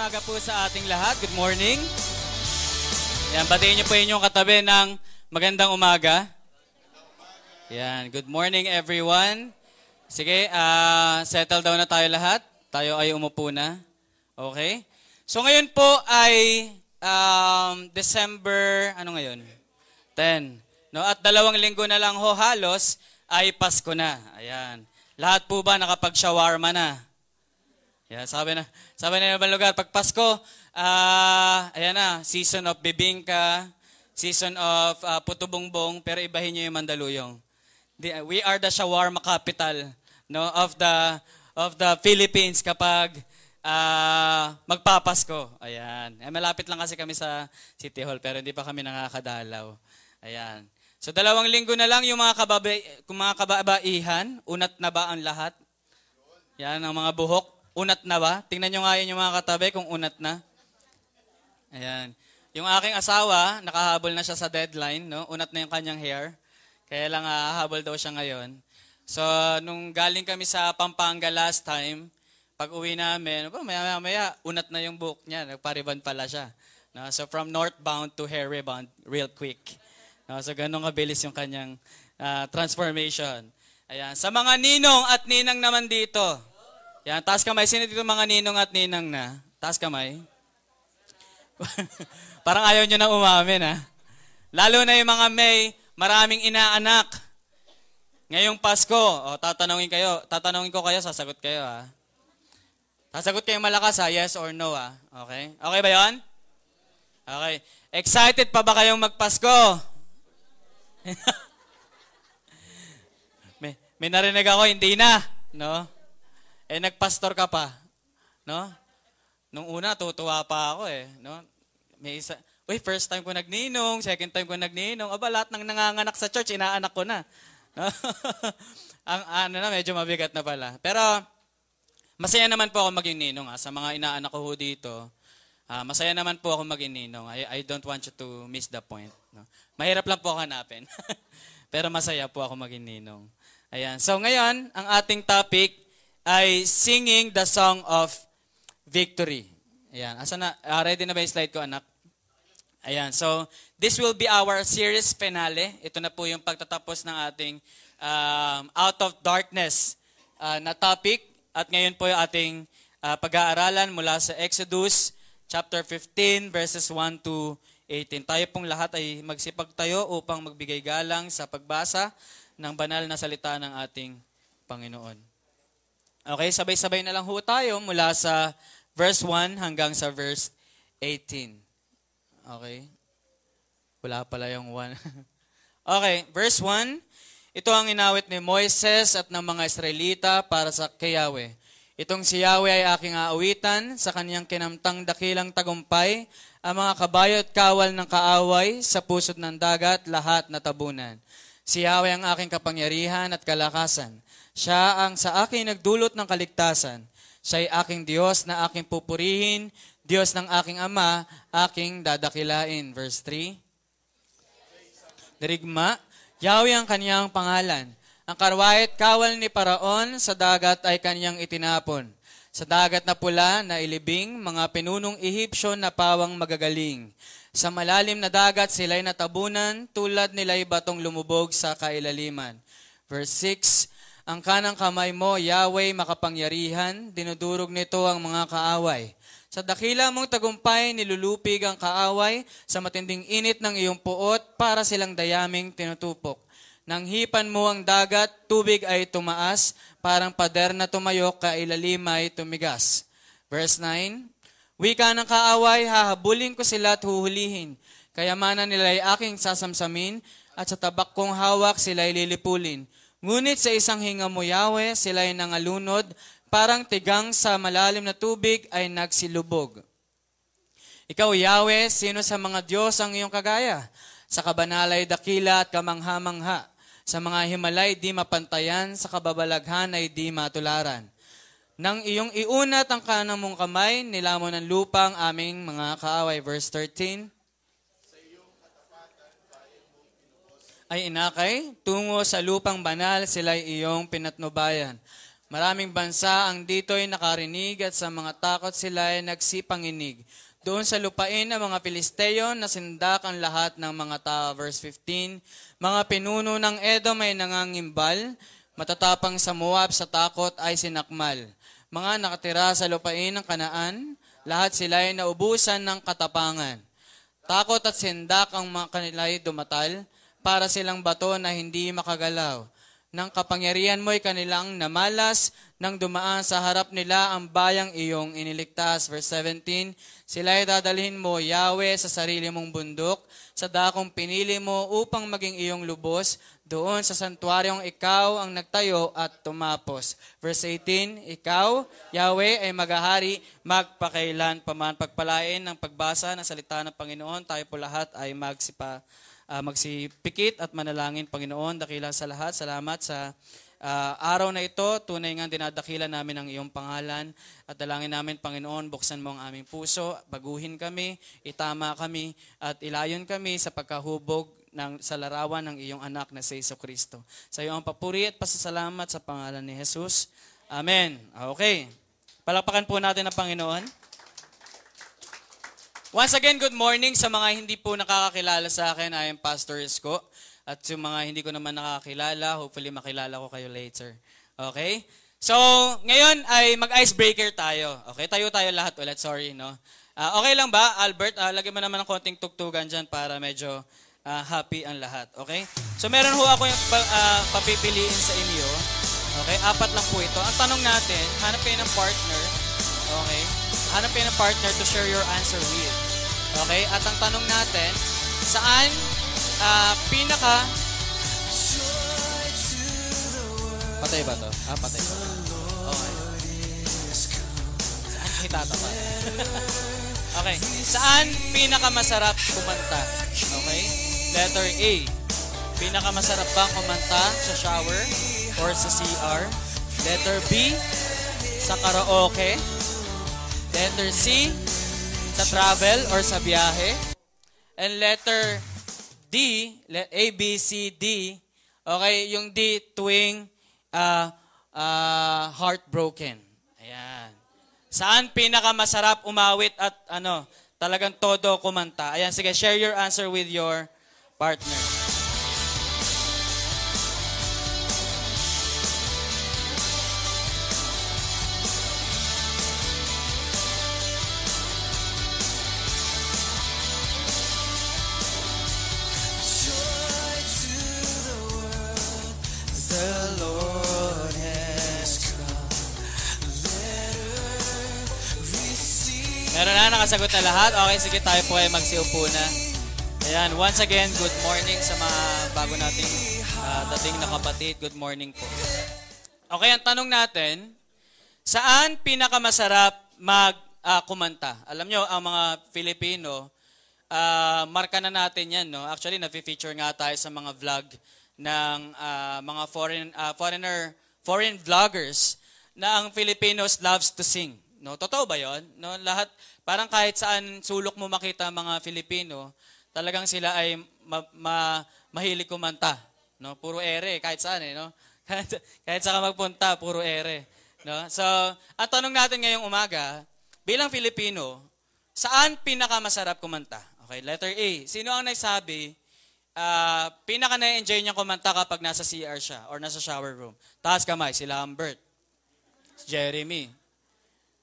umaga po sa ating lahat. Good morning. Yan, batiin niyo po inyong katabi ng magandang umaga. Yan, good morning everyone. Sige, uh, settle down na tayo lahat. Tayo ay umupo na. Okay? So ngayon po ay um, December, ano ngayon? 10. No? At dalawang linggo na lang ho halos ay Pasko na. Ayan. Lahat po ba nakapag-shawarma na? Yeah, sabi na, sabi na ibang lugar, pag Pasko, uh, ayan na, season of bibingka, season of uh, putubongbong, pero ibahin niyo yung Mandaluyong. The, we are the shawarma capital no of the of the Philippines kapag uh, magpapasko. Ayan. Eh, malapit lang kasi kami sa City Hall pero hindi pa kami nakakadalaw. Ayan. So dalawang linggo na lang yung mga kababay, kung mga kababaihan, unat na ba ang lahat? Yan ang mga buhok. Unat na ba? Tingnan nyo nga yun yung mga katabi kung unat na. Ayan. Yung aking asawa, nakahabol na siya sa deadline, no? Unat na yung kanyang hair. Kaya lang uh, habol daw siya ngayon. So, nung galing kami sa Pampanga last time, pag uwi namin, oh, maya, maya, unat na yung buhok niya. Nagpariban pala siya. No? So, from northbound to hair rebound, real quick. No? So, ganun kabilis yung kanyang uh, transformation. Ayan. Sa mga ninong at ninang naman dito, yan, taas kamay. Sino dito mga ninong at ninang na? Taas kamay. Parang ayaw nyo na umamin, ha? Lalo na yung mga may maraming inaanak. Ngayong Pasko, o, tatanungin kayo, tatanungin ko kayo, sasagot kayo, ha? Sasagot kayo malakas, ha? Yes or no, ha? Okay? Okay ba yon? Okay. Excited pa ba kayong magpasko? may, may narinig ako, hindi na. No? Eh, nagpastor ka pa. No? Nung una, tutuwa pa ako eh. No? May isa, Uy, first time ko nagninong, second time ko nagninong. Aba, lahat ng nanganganak sa church, inaanak ko na. No? Ang ano na, medyo mabigat na pala. Pero, masaya naman po ako maging ninong ha, sa mga inaanak ko dito. Uh, masaya naman po ako maging ninong. I, I don't want you to miss the point. No? Mahirap lang po hanapin. Pero masaya po ako maging ninong. Ayan. So ngayon, ang ating topic ay singing the song of victory. Ayan. Asa na? Uh, ready na ba yung slide ko, anak? Ayan. So, this will be our series finale. Ito na po yung pagtatapos ng ating um, Out of Darkness uh, na topic. At ngayon po yung ating uh, pag-aaralan mula sa Exodus chapter 15 verses 1 to 18. Tayo pong lahat ay magsipag tayo upang magbigay galang sa pagbasa ng banal na salita ng ating Panginoon. Okay, sabay-sabay na lang ho tayo mula sa verse 1 hanggang sa verse 18. Okay? Wala pala yung 1. okay, verse 1. Ito ang inawit ni Moises at ng mga Israelita para sa kay Yahweh. Itong si Yahweh ay aking aawitan sa kanyang kinamtang dakilang tagumpay, ang mga kabayo at kawal ng kaaway sa pusod ng dagat, lahat na tabunan. Si Yahweh ang aking kapangyarihan at kalakasan. Siya ang sa akin nagdulot ng kaligtasan. Siya aking Diyos na aking pupurihin, Diyos ng aking Ama, aking dadakilain. Verse 3. Dirigma, Yahweh ang kaniyang pangalan. Ang karwahit kawal ni Paraon sa dagat ay kaniyang itinapon. Sa dagat na pula na ilibing, mga pinunong Ehipsyo na pawang magagaling. Sa malalim na dagat sila'y natabunan, tulad nila'y batong lumubog sa kailaliman. Verse 6, ang kanang kamay mo, Yahweh, makapangyarihan, dinudurog nito ang mga kaaway. Sa dakila mong tagumpay, nilulupig ang kaaway sa matinding init ng iyong puot para silang dayaming tinutupok. Nang hipan mo ang dagat, tubig ay tumaas, parang pader na tumayo, kailalim ay tumigas. Verse 9, Wika ng kaaway, hahabulin ko sila at huhulihin. Kayamanan nila ay aking sasamsamin, at sa tabak kong hawak sila ay lilipulin. Ngunit sa isang hinga mo, Yahweh, sila ay nangalunod, parang tigang sa malalim na tubig ay nagsilubog. Ikaw, Yahweh, sino sa mga Diyos ang iyong kagaya? Sa kabanalay dakila at kamangha-mangha. Sa mga himalay di mapantayan, sa kababalaghan ay di matularan. Nang iyong iunat ang kanang mong kamay, nilamon ng lupang aming mga kaaway. Verse 13. Ay inakay, tungo sa lupang banal sila'y iyong pinatnubayan. Maraming bansa ang dito'y nakarinig at sa mga takot sila ay nagsipanginig. Doon sa lupain ng mga Pilisteo, nasindak ang lahat ng mga tao. Verse 15, Mga pinuno ng Edom ay nangangimbal, matatapang sa Moab sa takot ay sinakmal. Mga nakatira sa lupain ng Kanaan, lahat sila ay naubusan ng katapangan. Takot at sindak ang mga kanila'y dumatal, para silang bato na hindi makagalaw. Nang kapangyarihan mo'y kanilang namalas, nang dumaan sa harap nila ang bayang iyong iniligtas. Verse 17, Sila ay dadalhin mo, Yahweh, sa sarili mong bundok, sa dakong pinili mo upang maging iyong lubos, doon sa santuaryong ikaw ang nagtayo at tumapos. Verse 18, Ikaw, Yahweh, ay magahari magpakailan paman pagpalain ng pagbasa ng salita ng Panginoon. Tayo po lahat ay magsipa uh, magsipikit at manalangin, Panginoon. Dakila sa lahat. Salamat sa uh, araw na ito. Tunay nga dinadakila namin ang iyong pangalan. At dalangin namin, Panginoon, buksan mo ang aming puso, baguhin kami, itama kami, at ilayon kami sa pagkahubog ng, sa larawan ng iyong anak na si Iso Kristo. Sa iyo ang papuri at pasasalamat sa pangalan ni Jesus. Amen. Okay. Palakpakan po natin ang Panginoon. Once again, good morning sa mga hindi po nakakakilala sa akin. I am Pastor Isko. At sa mga hindi ko naman nakakilala, hopefully makilala ko kayo later. Okay? So, ngayon ay mag-icebreaker tayo. Okay? Tayo tayo lahat ulit. Sorry, no? Uh, okay lang ba, Albert? Uh, lagyan mo naman ng konting tugtugan dyan para medyo uh, happy ang lahat. Okay? So, meron ho ako yung uh, papipiliin sa inyo. Okay? Apat lang po ito. Ang tanong natin, hanap kayo ng partner. Okay? Hanap kayo ng partner to share your answer with. Okay? At ang tanong natin, saan uh, pinaka... Patay ba to? Ah, patay ba? Okay. Saan hitata pa? okay. Saan pinaka masarap kumanta? Okay? Letter A. Pinaka masarap ba kumanta sa shower or sa CR? Letter B. Sa karaoke? Letter C, sa travel or sa biyahe. And letter D, A, B, C, D. Okay, yung D tuwing uh, uh, heartbroken. Ayan. Saan pinakamasarap umawit at ano, talagang todo kumanta? Ayan, sige, share your answer with your partner. Meron na, nakasagot na lahat. Okay, sige tayo po ay magsiupo na. Ayan, once again, good morning sa mga bago nating uh, dating na kapatid. Good morning po. Okay, ang tanong natin, saan pinakamasarap mag uh? Alam nyo, ang mga Filipino, uh, marka na natin yan. No? Actually, na-feature nga tayo sa mga vlog ng uh, mga foreign, uh, foreigner, foreign vloggers na ang Filipinos loves to sing. No, totoo ba 'yon? No, lahat parang kahit saan sulok mo makita mga Filipino, talagang sila ay ma, ma, mahilig kumanta, no? Puro ere kahit saan eh, no? kahit saan ka magpunta, puro ere, no? So, ang tanong natin ngayong umaga, bilang Filipino, saan pinakamasarap kumanta? Okay, letter A. Sino ang nagsabi uh, pinaka na-enjoy niya kumanta kapag nasa CR siya or nasa shower room? Taas kamay, si Lambert, si Jeremy,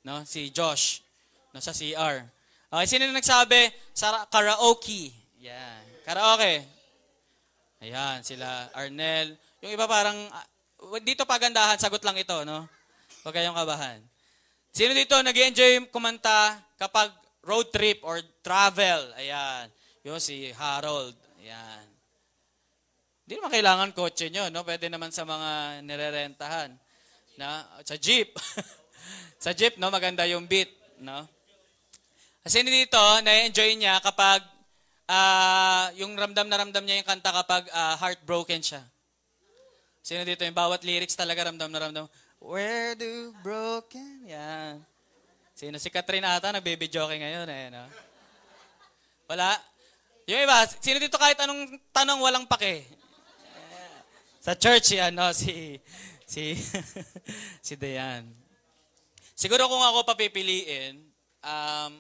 no? Si Josh, no, sa CR. Okay, sino na nagsabi? Sa karaoke. Yan. Karaoke. Ayan, sila Arnel. Yung iba parang, uh, dito pagandahan, sagot lang ito, no? Huwag kayong kabahan. Sino dito nag enjoy kumanta kapag road trip or travel? Ayan. Yung si Harold. Ayan. Hindi naman kailangan kotse nyo, no? Pwede naman sa mga nirerentahan. Na, sa jeep. Sa jeep, no, maganda yung beat, no? Kasi dito, na-enjoy niya kapag uh, yung ramdam na ramdam niya yung kanta kapag uh, heartbroken siya. Sino dito, yung bawat lyrics talaga ramdam na ramdam. Where do broken? Yan. Sino? Si Catherine ata, nag-baby joking ngayon eh, no? Wala? Yung iba, sino dito kahit anong tanong walang pake? Sa church yan, no? Si, si si Dayan. Siguro kung ako papipiliin, um,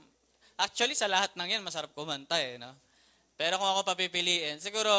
actually sa lahat ng yan, masarap kumanta eh, no? Pero kung ako papipiliin, siguro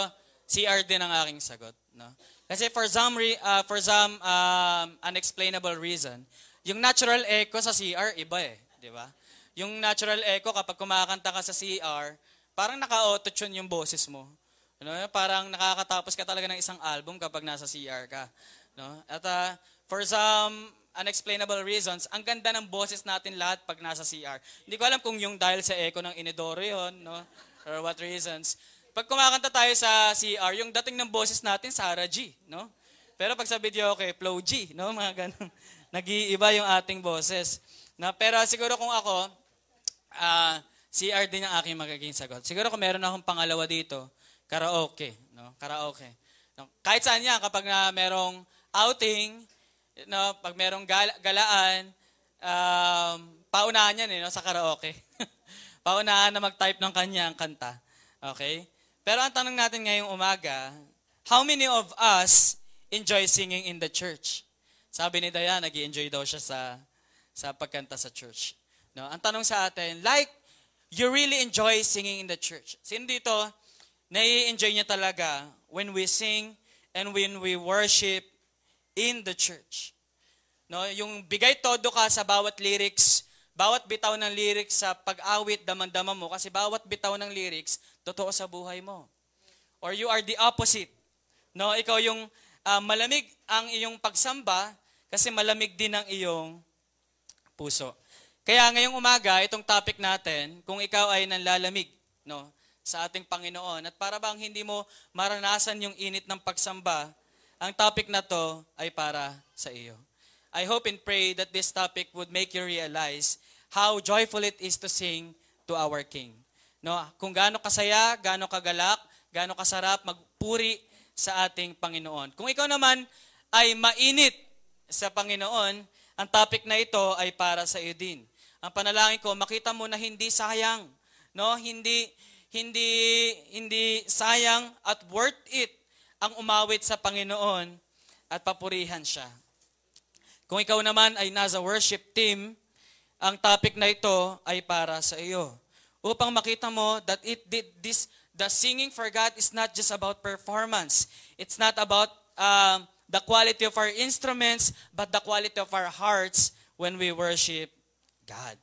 CR din ang aking sagot, no? Kasi for some, re, uh, for some um, unexplainable reason, yung natural echo sa CR, iba eh, di ba? Yung natural echo, kapag kumakanta ka sa CR, parang naka-auto-tune yung boses mo. Know, parang nakakatapos ka talaga ng isang album kapag nasa CR ka. No? At uh, for some unexplainable reasons, ang ganda ng boses natin lahat pag nasa CR. Hindi ko alam kung yung dahil sa echo ng inidoro yon, no? or what reasons. Pag kumakanta tayo sa CR, yung dating ng boses natin, Sarah G, no? Pero pag sa video, okay, Flow G, no? Mga ganun. Nag-iiba yung ating boses. Na, pero siguro kung ako, uh, CR din ang aking magiging sagot. Siguro kung meron akong pangalawa dito, karaoke, no? Karaoke. No? Kahit saan yan, kapag na merong outing, no, pag merong gal- galaan, um, paunahan yan eh, no, sa karaoke. paunahan na mag-type ng kanyang kanta. Okay? Pero ang tanong natin ngayong umaga, how many of us enjoy singing in the church? Sabi ni Diane, nag enjoy daw siya sa, sa pagkanta sa church. No? Ang tanong sa atin, like, you really enjoy singing in the church? Sino dito, nai-enjoy niya talaga when we sing and when we worship in the church? No, yung bigay todo ka sa bawat lyrics, bawat bitaw ng lyrics sa pag-awit, damang-dama mo, kasi bawat bitaw ng lyrics, totoo sa buhay mo. Or you are the opposite. No, ikaw yung uh, malamig ang iyong pagsamba kasi malamig din ang iyong puso. Kaya ngayong umaga, itong topic natin, kung ikaw ay nanlalamig, no, sa ating Panginoon, at para bang hindi mo maranasan yung init ng pagsamba, ang topic na to ay para sa iyo. I hope and pray that this topic would make you realize how joyful it is to sing to our King. No, kung gaano kasaya, gaano kagalak, gaano kasarap magpuri sa ating Panginoon. Kung ikaw naman ay mainit sa Panginoon, ang topic na ito ay para sa iyo din. Ang panalangin ko, makita mo na hindi sayang, no? Hindi hindi hindi sayang at worth it ang umawit sa Panginoon at papurihan siya. Kung ikaw naman ay nasa worship team, ang topic na ito ay para sa iyo upang makita mo that it did this the singing for God is not just about performance. It's not about um, the quality of our instruments, but the quality of our hearts when we worship God.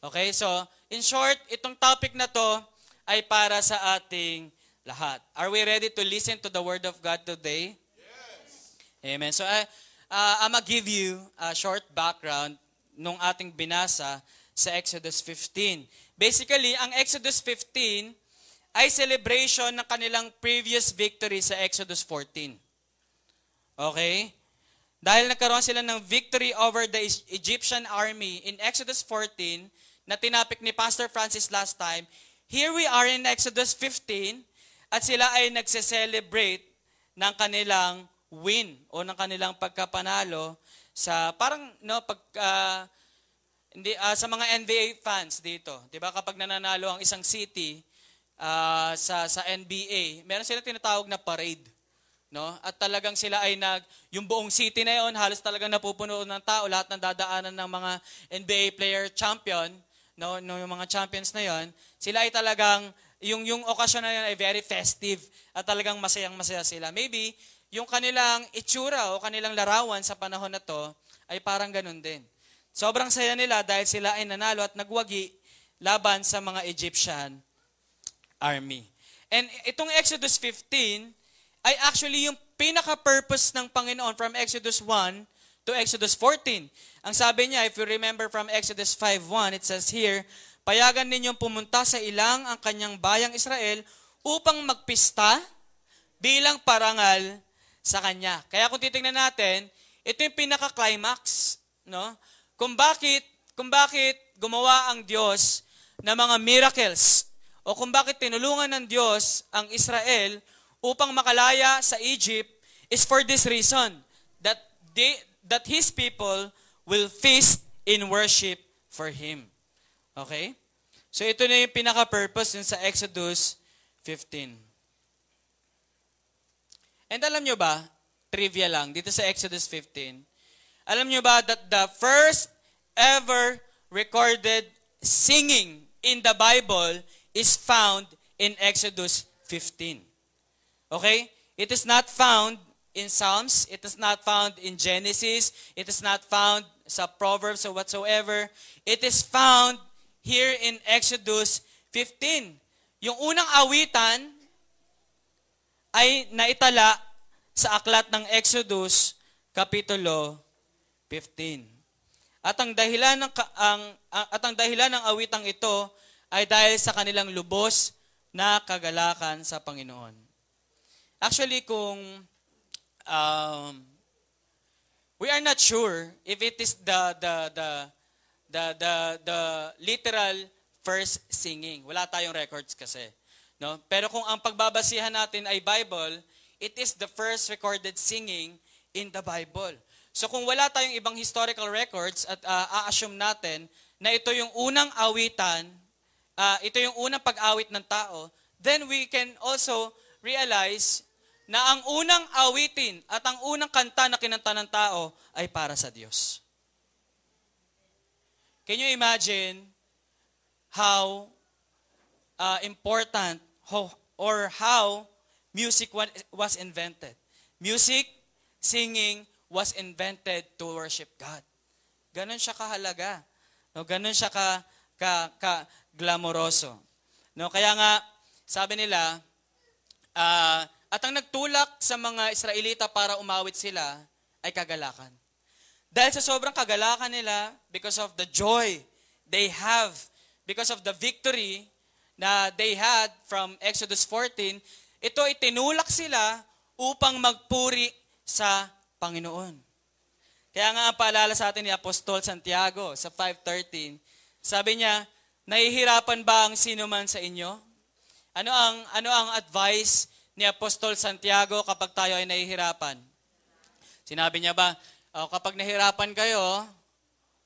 Okay, so in short, itong topic na to ay para sa ating lahat. Are we ready to listen to the Word of God today? Yes. Amen. So I, uh, I'm gonna give you a short background nung ating binasa sa Exodus 15. Basically, ang Exodus 15 ay celebration ng kanilang previous victory sa Exodus 14. Okay? Dahil nagkaroon sila ng victory over the Egyptian army in Exodus 14 na tinapik ni Pastor Francis last time, here we are in Exodus 15 at sila ay nagse-celebrate ng kanilang win o ng kanilang pagkapanalo sa parang no pag uh, hindi, uh, sa mga NBA fans dito, di ba kapag nananalo ang isang city uh, sa, sa NBA, meron sila tinatawag na parade. No? At talagang sila ay nag, yung buong city na yon halos talagang napupuno ng tao, lahat ng dadaanan ng mga NBA player champion, no, no yung mga champions na yon sila ay talagang, yung, yung okasyon na yun ay very festive at talagang masayang masaya sila. Maybe, yung kanilang itsura o kanilang larawan sa panahon na to ay parang ganun din. Sobrang saya nila dahil sila ay nanalo at nagwagi laban sa mga Egyptian army. And itong Exodus 15 ay actually yung pinaka-purpose ng Panginoon from Exodus 1 to Exodus 14. Ang sabi niya, if you remember from Exodus 5.1, it says here, Payagan ninyong pumunta sa ilang ang kanyang bayang Israel upang magpista bilang parangal sa kanya. Kaya kung titingnan natin, ito yung pinaka-climax, no? kung bakit, kung bakit gumawa ang Diyos ng mga miracles o kung bakit tinulungan ng Diyos ang Israel upang makalaya sa Egypt is for this reason that they, that his people will feast in worship for him. Okay? So ito na yung pinaka-purpose sa Exodus 15. And alam nyo ba, trivia lang, dito sa Exodus 15, alam nyo ba that the first ever recorded singing in the Bible is found in Exodus 15. Okay? It is not found in Psalms. It is not found in Genesis. It is not found sa Proverbs or whatsoever. It is found here in Exodus 15. Yung unang awitan ay naitala sa aklat ng Exodus kapitulo 15. At ang dahilan ng ang, at ang dahilan ng awitang ito ay dahil sa kanilang lubos na kagalakan sa Panginoon. Actually, kung um, we are not sure if it is the the the the the, the literal first singing. Wala tayong records kasi. No? Pero kung ang pagbabasihan natin ay Bible, it is the first recorded singing in the Bible. So kung wala tayong ibang historical records at uh, a-assume natin na ito yung unang awitan, uh, ito yung unang pag-awit ng tao, then we can also realize na ang unang awitin at ang unang kanta na kinanta ng tao ay para sa Diyos. Can you imagine how uh, important how, or how music was invented? Music, singing was invented to worship God. Ganon siya kahalaga. No, ganon siya ka, ka, ka glamoroso. No, kaya nga, sabi nila, uh, at ang nagtulak sa mga Israelita para umawit sila ay kagalakan. Dahil sa sobrang kagalakan nila, because of the joy they have, because of the victory na they had from Exodus 14, ito itinulak sila upang magpuri sa Panginoon. Kaya nga ang paalala sa atin ni Apostol Santiago sa 5.13, sabi niya, nahihirapan ba ang sino man sa inyo? Ano ang, ano ang advice ni Apostol Santiago kapag tayo ay nahihirapan? Sinabi niya ba, oh, kapag nahirapan kayo,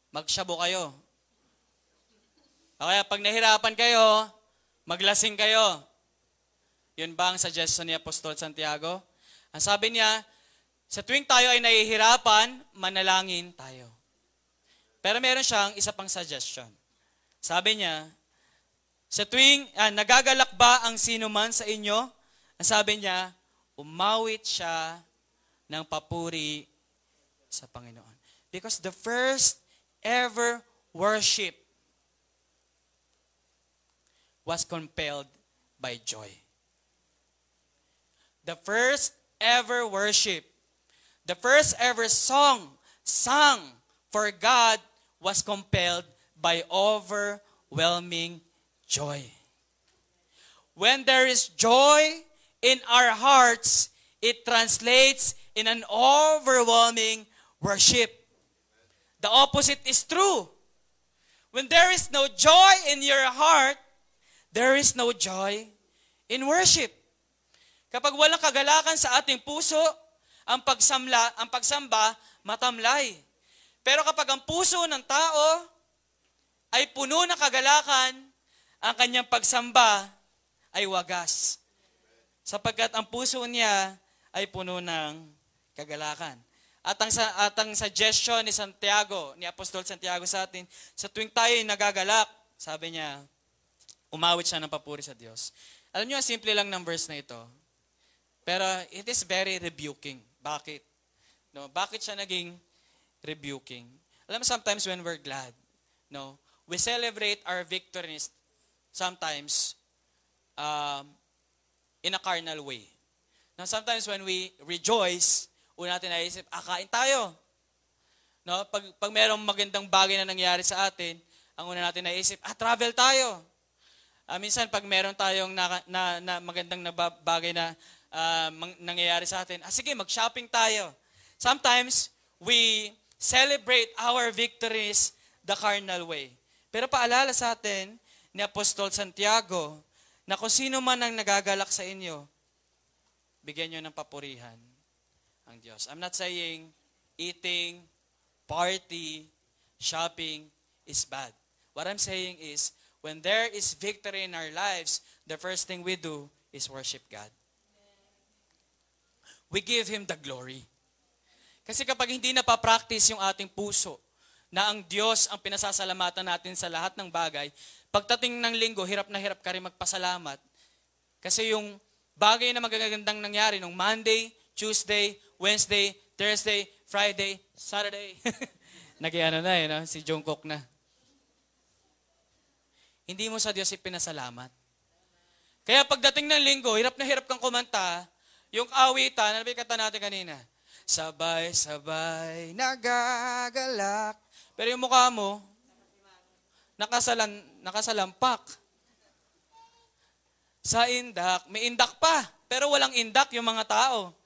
magsyabo kayo. O kaya pag nahirapan kayo, maglasing kayo. Yun ba ang suggestion ni Apostol Santiago? Ang sabi niya, sa tuwing tayo ay nahihirapan, manalangin tayo. Pero meron siyang isa pang suggestion. Sabi niya, sa tuwing ah, nagagalak ba ang sino man sa inyo, ang sabi niya, umawit siya ng papuri sa Panginoon. Because the first ever worship was compelled by joy. The first ever worship, the first ever song sung for God was compelled by overwhelming joy. When there is joy in our hearts, it translates in an overwhelming worship. The opposite is true. When there is no joy in your heart, there is no joy in worship. Kapag walang kagalakan sa ating puso, ang pagsamla, ang pagsamba matamlay. Pero kapag ang puso ng tao ay puno ng kagalakan, ang kanyang pagsamba ay wagas sapagkat ang puso niya ay puno ng kagalakan. At ang, at ang suggestion ni Santiago, ni Apostol Santiago sa atin, sa tuwing tayo ay nagagalak, sabi niya, umawit siya ng papuri sa Diyos. Alam niyo, simple lang ng verse na ito. Pero it is very rebuking. Bakit? No, bakit siya naging rebuking? Alam mo, sometimes when we're glad, no, we celebrate our victories sometimes um, in a carnal way. Now, sometimes when we rejoice, una natin naisip, ah, kain tayo. No? Pag, pag mayroong magandang bagay na nangyari sa atin, ang una natin naisip, ah, travel tayo. Uh, minsan, pag meron tayong na, na, na magandang na bagay na uh, nangyayari sa atin, ah, sige, mag-shopping tayo. Sometimes, we celebrate our victories the carnal way. Pero paalala sa atin ni Apostol Santiago na kung sino man ang nagagalak sa inyo, bigyan nyo ng papurihan ang Diyos. I'm not saying eating, party, shopping is bad. What I'm saying is, when there is victory in our lives, the first thing we do is worship God. We give Him the glory. Kasi kapag hindi napapractice yung ating puso, na ang Diyos ang pinasasalamatan natin sa lahat ng bagay, pagdating ng linggo, hirap na hirap ka rin magpasalamat. Kasi yung bagay na magagandang nangyari nung Monday, Tuesday, Wednesday, Thursday, Friday, Saturday. Nag-ano na eh, no? si Jungkook na. Hindi mo sa Diyos ipinasalamat. Kaya pagdating ng linggo, hirap na hirap kang kumanta, yung awitan, ano ba natin kanina? Sabay-sabay nagagalak. Pero yung mukha mo, nakasalan, nakasalampak. Sa indak, may indak pa. Pero walang indak yung mga tao.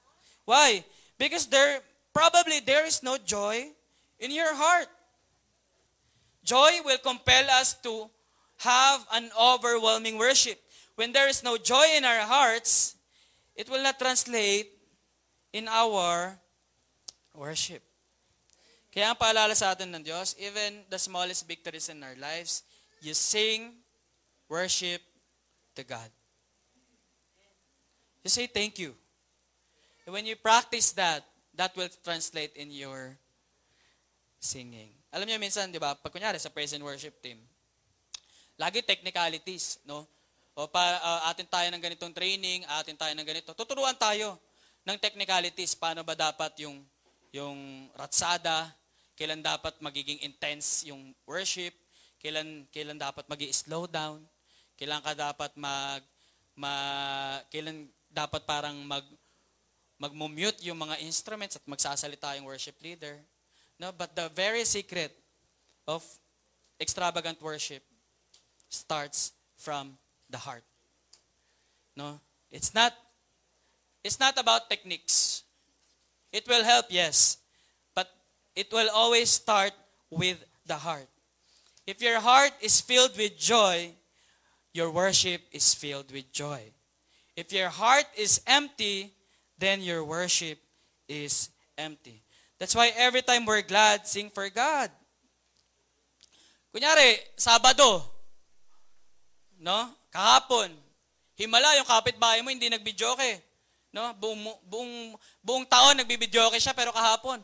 Why? Because there, probably there is no joy in your heart. Joy will compel us to have an overwhelming worship. When there is no joy in our hearts, it will not translate in our worship. Kaya ang paalala sa atin ng Diyos, even the smallest victories in our lives, you sing, worship to God. You say thank you. When you practice that, that will translate in your singing. Alam niyo minsan, di ba, pag kunyari sa praise and worship team, lagi technicalities, no? O pa, uh, atin tayo ng ganitong training, atin tayo ng ganito. Tuturuan tayo ng technicalities, paano ba dapat yung yung ratsada, kailan dapat magiging intense yung worship, kailan kailan dapat magi slow down, kailan ka dapat mag ma, kailan dapat parang mag magmo-mute yung mga instruments at magsasalita yung worship leader. No, but the very secret of extravagant worship starts from the heart. No? It's not it's not about techniques. It will help, yes. But it will always start with the heart. If your heart is filled with joy, your worship is filled with joy. If your heart is empty, then your worship is empty. That's why every time we're glad, sing for God. Kunyari, Sabado, no? Kahapon, himala yung kapitbahay mo, hindi nagbidyoke. No? Buong, buong, buong taon nagbibidyoke siya, pero kahapon,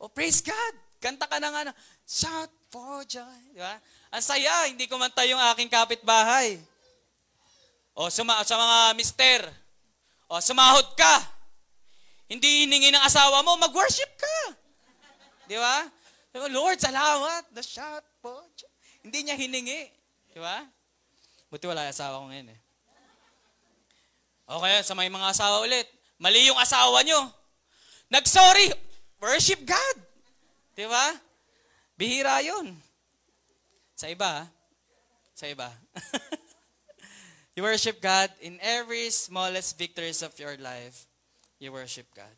oh, praise God! Kanta ka na nga na, shout for joy. Di ba? Ang saya, hindi kumanta yung aking kapitbahay. O, suma, sa mga mister, o, sumahod ka. Hindi hiningi ng asawa mo, mag-worship ka. Di ba? Lord, salamat. The for joy. Hindi niya hiningi. Di ba? Buti wala asawa ko ngayon eh. Okay, sa may mga asawa ulit. Mali yung asawa nyo. Nag-sorry. Worship God. Di ba? Bihira yun. Sa iba, sa iba. you worship God in every smallest victories of your life. You worship God.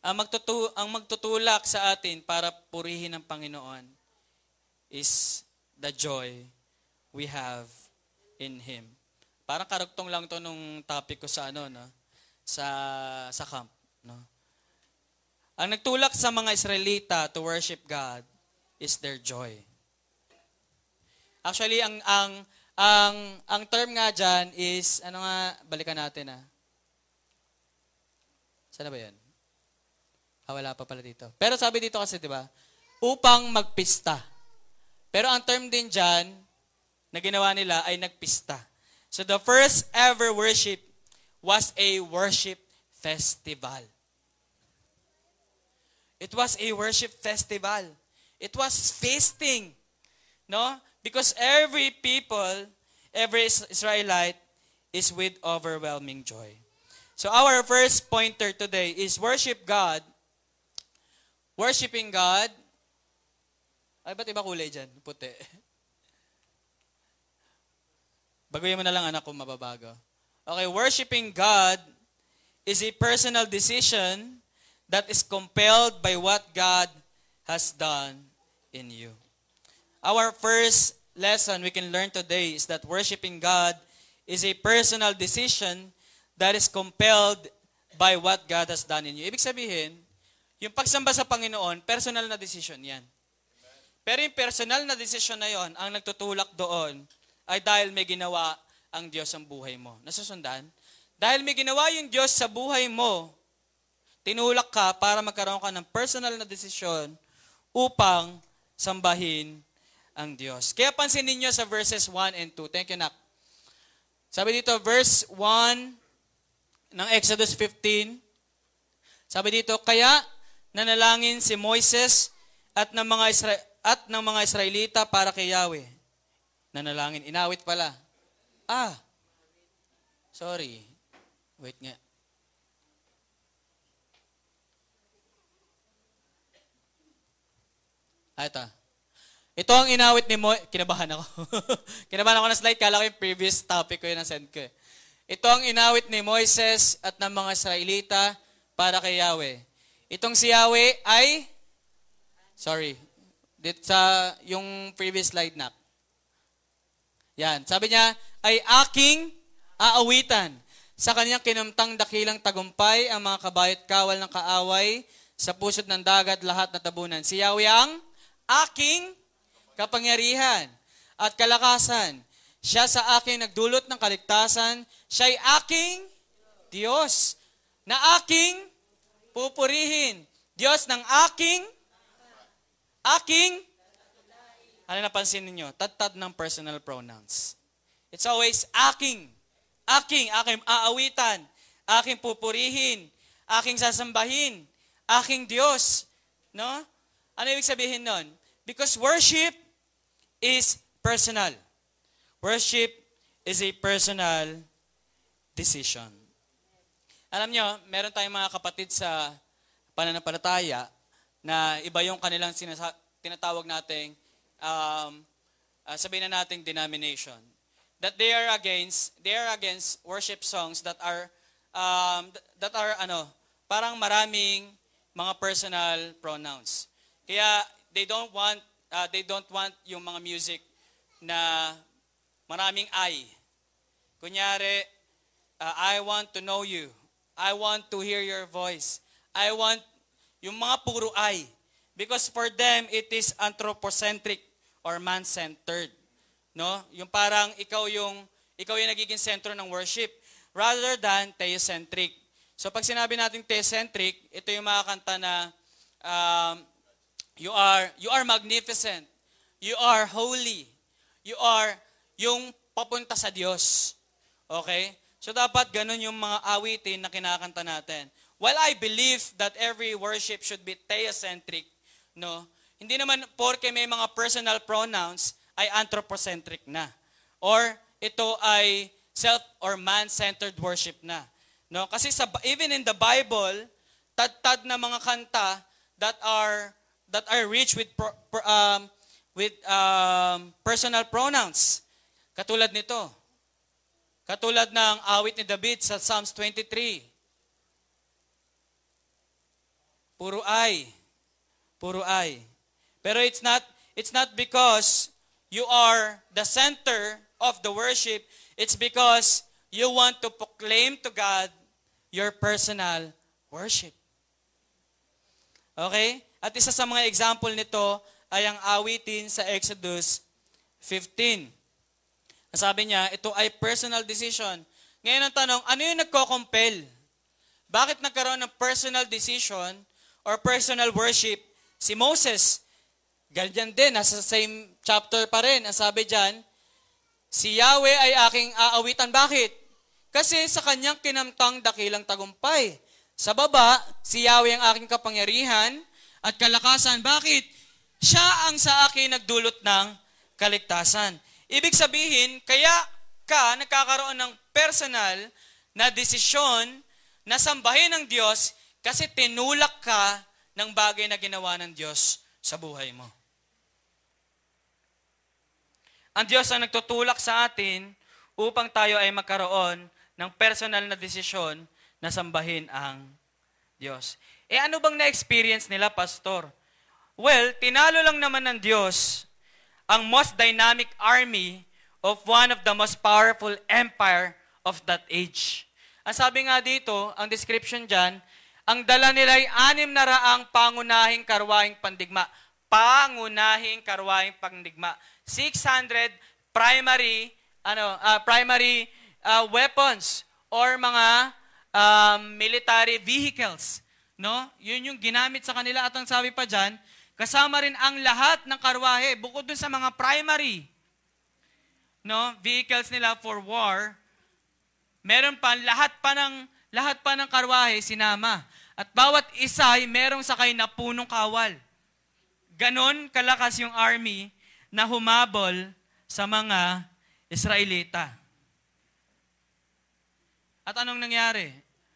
Ang, magtutu ang magtutulak sa atin para purihin ng Panginoon is the joy we have in Him. Parang karugtong lang to nung topic ko sa ano, no? Sa, sa camp, no? Ang nagtulak sa mga Israelita to worship God is their joy. Actually, ang, ang, ang, ang term nga dyan is, ano nga, balikan natin ah. Sana ba yan? Ah, wala pa pala dito. Pero sabi dito kasi, di ba, upang magpista. Pero ang term din dyan, na ginawa nila ay nagpista. So the first ever worship was a worship festival. It was a worship festival. It was feasting. No? Because every people, every Israelite is with overwhelming joy. So our first pointer today is worship God. Worshiping God. Ay, ba't iba kulay dyan? Puti. Baguhin mo na lang anak kung mababago. Okay, worshiping God is a personal decision that is compelled by what God has done in you. Our first lesson we can learn today is that worshiping God is a personal decision that is compelled by what God has done in you. Ibig sabihin, yung pagsamba sa Panginoon, personal na decision yan. Pero yung personal na decision na yon, ang nagtutulak doon ay dahil may ginawa ang Diyos sa buhay mo. Nasusundan? Dahil may ginawa yung Diyos sa buhay mo, tinulak ka para magkaroon ka ng personal na desisyon upang sambahin ang Diyos. Kaya pansinin niyo sa verses 1 and 2. Thank you, Nak. Sabi dito, verse 1 ng Exodus 15, sabi dito, kaya nanalangin si Moises at ng mga Isra- at ng mga Israelita para kay Yahweh. Nanalangin, inawit pala. Ah, sorry. Wait nga. Ah, ito. Ito ang inawit ni Mo... Kinabahan ako. Kinabahan ako ng slide. Kala ko yung previous topic ko yun ang send ko. eh. Ito ang inawit ni Moises at ng mga Israelita para kay Yahweh. Itong si Yahweh ay... Sorry. Dit sa yung previous slide na. Yan. Sabi niya, ay aking aawitan. Sa kanyang kinamtang dakilang tagumpay, ang mga kabayot kawal ng kaaway, sa pusod ng dagat lahat na tabunan. Si Yahweh ang aking kapangyarihan at kalakasan. Siya sa akin nagdulot ng kaligtasan. Siya'y aking Diyos na aking pupurihin. Diyos ng aking aking ano napansin ninyo? Tad-tad ng personal pronouns. It's always aking. Aking, aking aawitan. Aking pupurihin. Aking sasambahin. Aking Diyos. No? Ano ibig sabihin nun? Because worship is personal. Worship is a personal decision. Alam nyo, meron tayong mga kapatid sa pananampalataya na iba yung kanilang sinasa- tinatawag nating, um, uh, sabihin na nating denomination. That they are against, they are against worship songs that are, um, that are ano, parang maraming mga personal pronouns. Kaya they don't want uh, they don't want yung mga music na maraming I. Kunyari, uh, I want to know you. I want to hear your voice. I want yung mga puro I. Because for them, it is anthropocentric or man-centered. No? Yung parang ikaw yung ikaw yung nagiging sentro ng worship rather than theocentric. So pag sinabi natin theocentric, ito yung mga kanta na um, you are you are magnificent. You are holy. You are yung papunta sa Diyos. Okay? So dapat ganun yung mga awitin na kinakanta natin. While I believe that every worship should be theocentric, no, hindi naman porke may mga personal pronouns ay anthropocentric na. Or ito ay self or man-centered worship na. No? Kasi sa, even in the Bible, tad-tad na mga kanta that are that are rich with pro, um, with um, personal pronouns. Katulad nito. Katulad ng awit ni David sa Psalms 23. Puro I. Puro I. Pero it's not it's not because you are the center of the worship. It's because you want to proclaim to God your personal worship. Okay? At isa sa mga example nito ay ang awitin sa Exodus 15. Sabi niya, ito ay personal decision. Ngayon ang tanong, ano yung nagko-compel? Bakit nagkaroon ng personal decision or personal worship si Moses? Ganyan din, nasa same chapter pa rin. Ang sabi dyan, si Yahweh ay aking aawitan. Bakit? Kasi sa kanyang kinamtang dakilang tagumpay. Sa baba, si Yahweh ang aking kapangyarihan at kalakasan. Bakit? Siya ang sa akin nagdulot ng kaligtasan. Ibig sabihin, kaya ka nagkakaroon ng personal na desisyon na sambahin ng Diyos kasi tinulak ka ng bagay na ginawa ng Diyos sa buhay mo. Ang Diyos ang nagtutulak sa atin upang tayo ay magkaroon ng personal na desisyon na sambahin ang Diyos. Eh ano bang na-experience nila, Pastor? Well, tinalo lang naman ng Diyos ang most dynamic army of one of the most powerful empire of that age. Ang sabi nga dito, ang description dyan, ang dala nila ay anim na raang pangunahing karwahing pandigma. Pangunahing karwahing pandigma. 600 primary ano uh, primary uh, weapons or mga um, military vehicles. No? Yun yung ginamit sa kanila at ang sabi pa dyan, kasama rin ang lahat ng karwahe, bukod dun sa mga primary no, vehicles nila for war, meron pa, lahat pa ng, lahat pa ng karwahe sinama. At bawat isa ay merong sakay na punong kawal. Ganon kalakas yung army na humabol sa mga Israelita. At anong nangyari?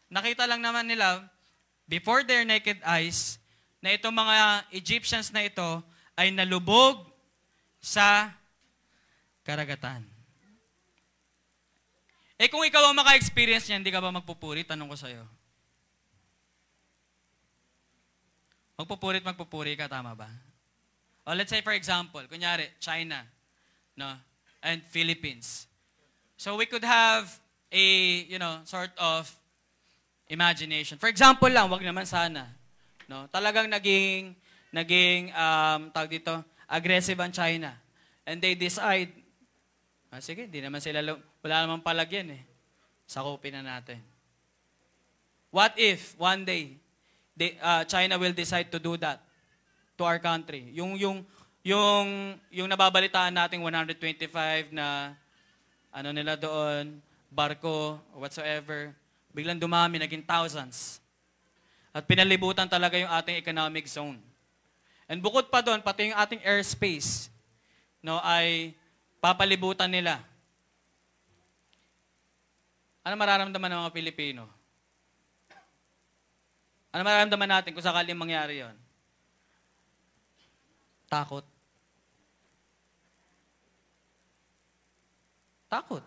Nakita lang naman nila, before their naked eyes, na itong mga Egyptians na ito ay nalubog sa karagatan. Eh kung ikaw ang maka-experience niyan, hindi ka ba magpupuri? Tanong ko sa'yo. Magpupurit, magpupuri ka, tama ba? O let's say for example, kunyari, China, no? And Philippines. So we could have a, you know, sort of imagination. For example lang, wag naman sana. No? Talagang naging, naging, um, tawag dito, aggressive ang China. And they decide, ah, sige, di naman sila, wala naman palagyan eh. Sakupin na natin. What if, one day, they, uh, China will decide to do that to our country? Yung, yung, yung, yung nababalitaan nating 125 na, ano nila doon, barko, whatsoever, biglang dumami, naging thousands. At pinalibutan talaga yung ating economic zone. And bukod pa doon, pati yung ating airspace, no, ay papalibutan nila. Ano mararamdaman ng mga Pilipino? Ano mararamdaman natin kung sakaling mangyari yon? Takot. Takot.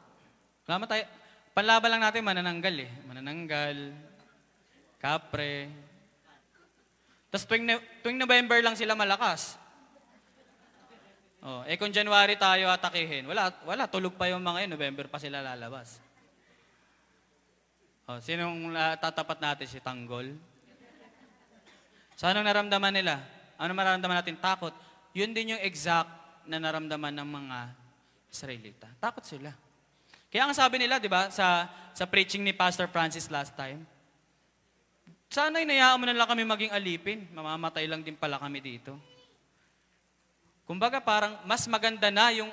Kama tayo, panlaban lang natin manananggal eh. Manananggal, kapre. Tapos tuwing, tuwing November lang sila malakas. Oh, eh kung January tayo atakihin, wala, wala, tulog pa yung mga yun, November pa sila lalabas. Oh, sinong uh, tatapat natin? Si Tanggol? So anong naramdaman nila? Ano mararamdaman natin? Takot. Yun din yung exact na naramdaman ng mga Israelita. Takot sila. Kaya ang sabi nila, di ba, sa, sa preaching ni Pastor Francis last time, sana inayaan mo na lang kami maging alipin. Mamamatay lang din pala kami dito. Kumbaga parang mas maganda na yung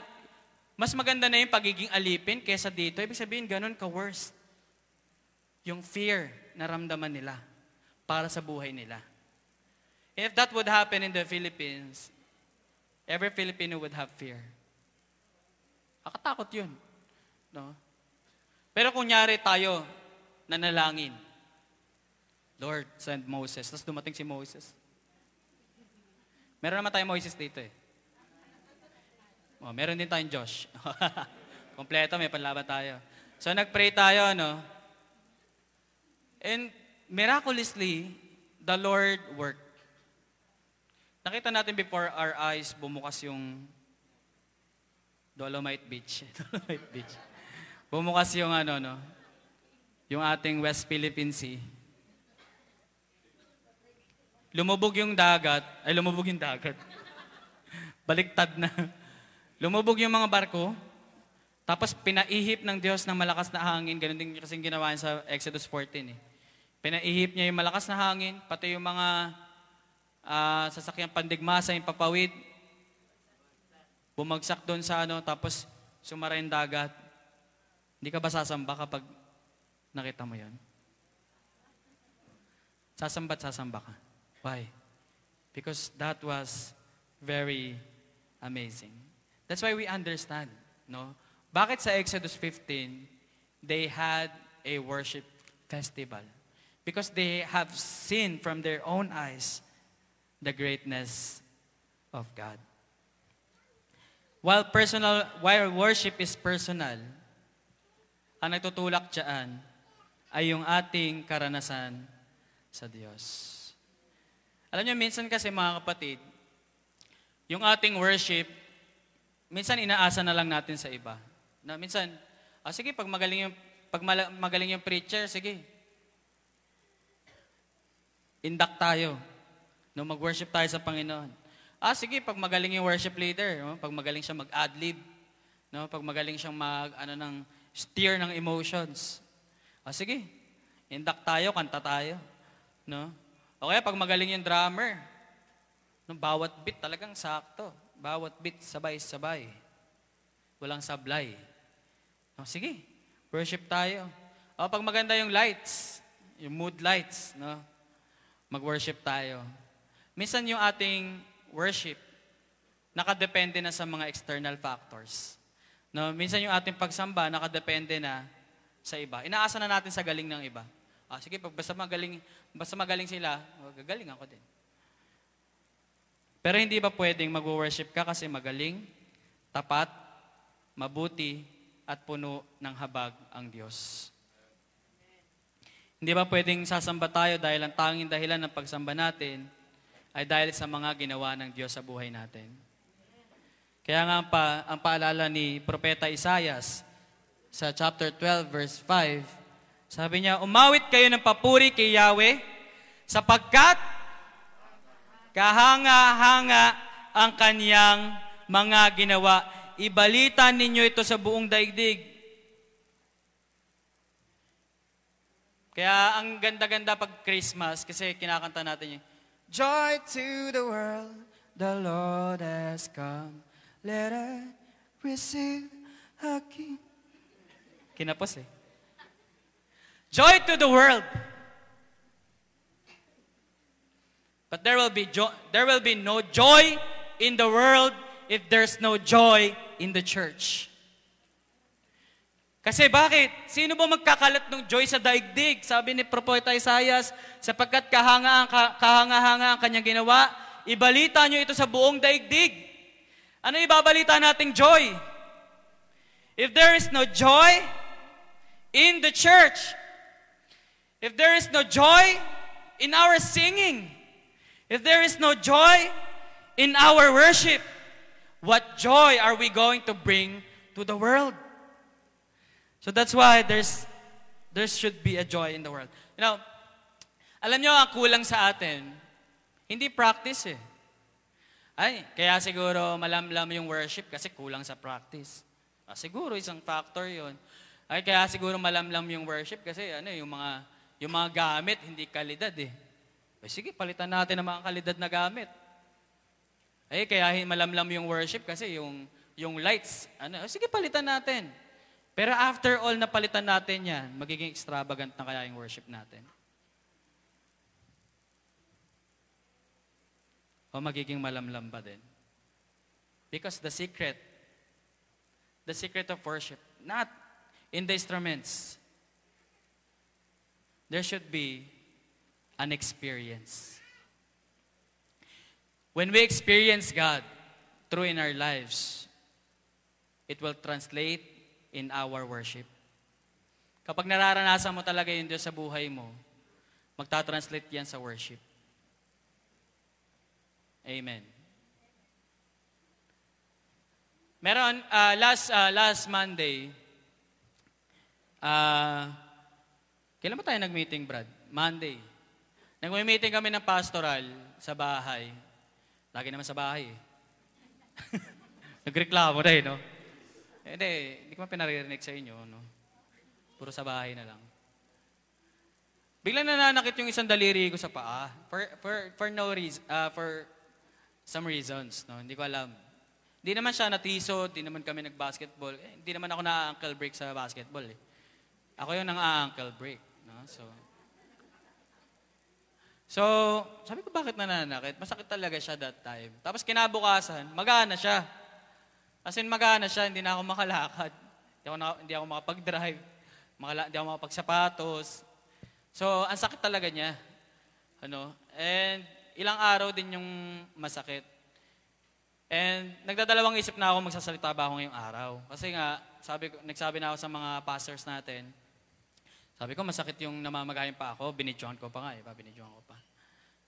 mas maganda na yung pagiging alipin kaysa dito. Ibig sabihin, ganun ka-worst. Yung fear na ramdaman nila para sa buhay nila. If that would happen in the Philippines, every Filipino would have fear. Akatakot yun. No? Pero kunyari tayo, nanalangin. Lord, send Moses. Tapos dumating si Moses. Meron naman tayong Moses dito eh. Oh, meron din tayong Josh. Kompleto, may panlaban tayo. So nagpray tayo, no? And miraculously, the Lord worked. Nakita natin before our eyes, bumukas yung Dolomite Beach. Dolomite Beach. Bumukas yung ano, no? Yung ating West Philippine Sea. Lumubog yung dagat. Ay, lumubog yung dagat. Baliktad na. Lumubog yung mga barko. Tapos pinaihip ng Diyos ng malakas na hangin. Ganun din kasing ginawa sa Exodus 14 eh. Pinaihip niya yung malakas na hangin, pati yung mga uh, sasakyang pandigmasa, yung papawid. Bumagsak doon sa ano, tapos sumara yung dagat. Hindi ka ba sasamba kapag nakita mo yon? Sasamba't sasamba ka. Why? Because that was very amazing. That's why we understand, no? Bakit sa Exodus 15, they had a worship festival? Because they have seen from their own eyes the greatness of God. While personal, while worship is personal, ang nagtutulak dyan ay yung ating karanasan sa Diyos. Alam niyo, minsan kasi mga kapatid, yung ating worship, minsan inaasa na lang natin sa iba. Na minsan, ah, sige, pag magaling yung, pag magaling yung preacher, sige. Induct tayo. No, mag-worship tayo sa Panginoon. Ah, sige, pag magaling yung worship leader, no? pag magaling siya mag-adlib, no? pag magaling siyang mag, ano, ng steer ng emotions. Ah, sige, induct tayo, kanta tayo. No? O kaya pag magaling yung drummer, no, bawat beat talagang sakto. Bawat beat sabay-sabay. Walang sablay. O, sige, worship tayo. O pag maganda yung lights, yung mood lights, no? Mag-worship tayo. Minsan yung ating worship, nakadepende na sa mga external factors. No, minsan yung ating pagsamba nakadepende na sa iba. Inaasa na natin sa galing ng iba. Ah, sige, pag basta magaling, basta magaling sila, gagaling ako din. Pero hindi ba pwedeng mag-worship ka kasi magaling, tapat, mabuti, at puno ng habag ang Diyos? Hindi ba pwedeng sasamba tayo dahil ang tanging dahilan ng pagsamba natin ay dahil sa mga ginawa ng Diyos sa buhay natin? Kaya nga pa, ang paalala ni Propeta Isayas sa chapter 12 verse 5, sabi niya, umawit kayo ng papuri kay Yahweh sapagkat kahanga-hanga ang kanyang mga ginawa. Ibalita ninyo ito sa buong daigdig. Kaya ang ganda-ganda pag Christmas kasi kinakanta natin yung Joy to the world, the Lord has come. Let us receive a King. Kinapos eh. Joy to the world. But there will be jo- there will be no joy in the world if there's no joy in the church. Kasi bakit? Sino ba magkakalat ng joy sa daigdig? Sabi ni Propeta Isaias, sapagkat kahanga ang kahanga-hanga ang kanyang ginawa, ibalita nyo ito sa buong daigdig. Ano ibabalita nating joy? If there is no joy in the church, if there is no joy in our singing, if there is no joy in our worship, what joy are we going to bring to the world? So that's why there's there should be a joy in the world. You know, alam nyo, ang kulang sa atin, hindi practice eh. Ay, kaya siguro malamlam yung worship kasi kulang sa practice. Ah, siguro isang factor yon. Ay, kaya siguro malamlam yung worship kasi ano, yung mga yung mga gamit, hindi kalidad eh. Ay, sige, palitan natin ng mga kalidad na gamit. Ay, kaya malamlam yung worship kasi yung, yung lights, ano, sige, palitan natin. Pero after all na palitan natin yan, magiging extravagant na kaya yung worship natin. O magiging malamlam ba din? Because the secret, the secret of worship, not in the instruments, there should be an experience. When we experience God through in our lives, it will translate in our worship. Kapag nararanasan mo talaga yung Diyos sa buhay mo, magta-translate yan sa worship. Amen. Meron, uh, last, uh, last Monday, uh, kailan ba tayo nag-meeting, Brad? Monday. Nag-meeting kami ng pastoral sa bahay. Lagi naman sa bahay eh. Nagreklamo na eh, no? Eh, hindi, hindi ko man pinaririnig sa inyo, no? Puro sa bahay na lang. Biglang nananakit yung isang daliri ko sa paa. For, for, for no reason, uh, for some reasons, no? Hindi ko alam. Hindi naman siya natiso, hindi naman kami nag-basketball. Eh, hindi naman ako na-ankle break sa basketball, eh. Ako yung nang-ankle break, no? So, So, sabi ko, bakit nananakit? Masakit talaga siya that time. Tapos kinabukasan, magana siya. As in, magana siya, hindi na ako makalakad. Hindi ako, na, hindi ako makapag-drive. Makala, hindi ako makapagsapatos. So, ang sakit talaga niya. Ano? And ilang araw din yung masakit. And nagdadalawang isip na ako magsasalita ba ako ngayong araw. Kasi nga, sabi nagsabi na ako sa mga pastors natin, sabi ko, masakit yung namamagayin pa ako. Binidyohan ko pa nga eh. Binidyohan ko pa.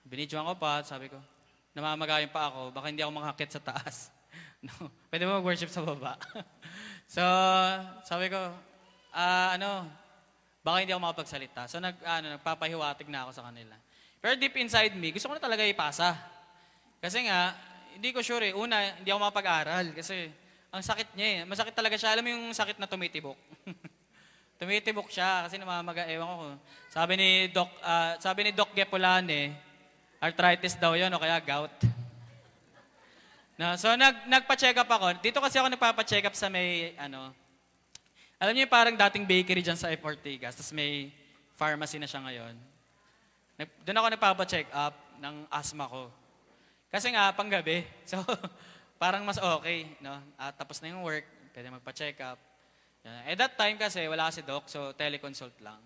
Binidyohan ko pa, sabi ko, namamagayin pa ako, baka hindi ako makakit sa taas. No, pwede mo mag-worship sa baba. so, sabi ko, uh, ano, baka hindi ako makapagsalita. So, nag, ano, nagpapahiwatig na ako sa kanila. Pero deep inside me, gusto ko na talaga ipasa. Kasi nga, hindi ko sure eh. Una, hindi ako makapag-aral kasi ang sakit niya eh. Masakit talaga siya. Alam mo yung sakit na tumitibok? tumitibok siya kasi namamaga, ewan ko. Sabi ni Doc, uh, sabi ni Doc Gepolane, Arthritis daw yun, o kaya gout. No, so nag, nagpa-check up ako. Dito kasi ako nagpapa-check up sa may, ano, alam niyo parang dating bakery dyan sa F. Ortigas, tapos may pharmacy na siya ngayon. Nag, doon ako nagpapa-check up ng asthma ko. Kasi nga, panggabi. So, parang mas okay, no? At tapos na yung work, pwede magpa-check up. Yan. At that time kasi, wala si doc, so teleconsult lang.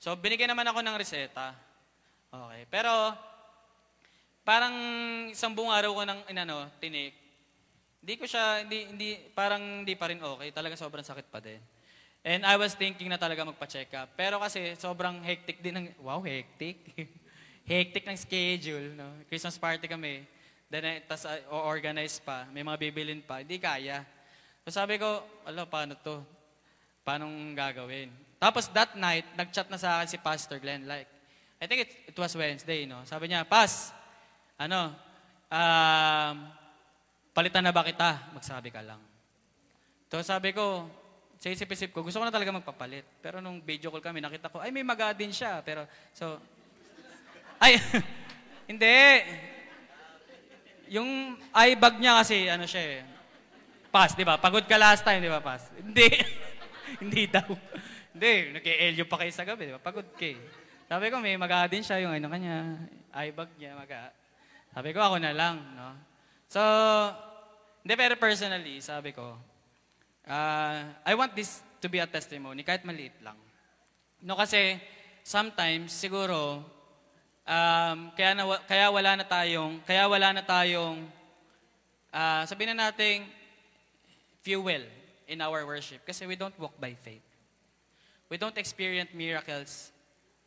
So, binigyan naman ako ng reseta. Okay. Pero, parang isang buong araw ko ng inano, tinik. Hindi ko siya, hindi, hindi, parang hindi pa rin okay. Talaga sobrang sakit pa din. And I was thinking na talaga magpa-check up. Pero kasi sobrang hectic din ng, wow, hectic. hectic ng schedule. No? Christmas party kami. Then, tas uh, organize pa. May mga bibilin pa. Hindi kaya. So sabi ko, ala, paano to? Paano gagawin? Tapos that night, nag-chat na sa akin si Pastor Glenn. Like, I think it, it was Wednesday, no? Sabi niya, Pas, ano, um, palitan na ba kita? Magsabi ka lang. So sabi ko, sa isip-isip ko, gusto ko na talaga magpapalit. Pero nung video call kami, nakita ko, ay may maga din siya. Pero, so, ay, hindi. Yung eye bag niya kasi, ano siya eh, pass, di ba? Pagod ka last time, di ba, pass? Hindi. hindi daw. Hindi, nag-elyo pa kayo sa gabi, di ba? Pagod ka eh. Sabi ko, may maga din siya, yung ano kanya, eye bag niya, maga. Sabi ko, ako na lang, no? So, hindi, pero personally, sabi ko, uh, I want this to be a testimony, kahit maliit lang. No, kasi, sometimes, siguro, um, kaya, na, kaya wala na tayong, kaya wala na tayong, uh, sabihin na natin, fuel in our worship. Kasi we don't walk by faith. We don't experience miracles.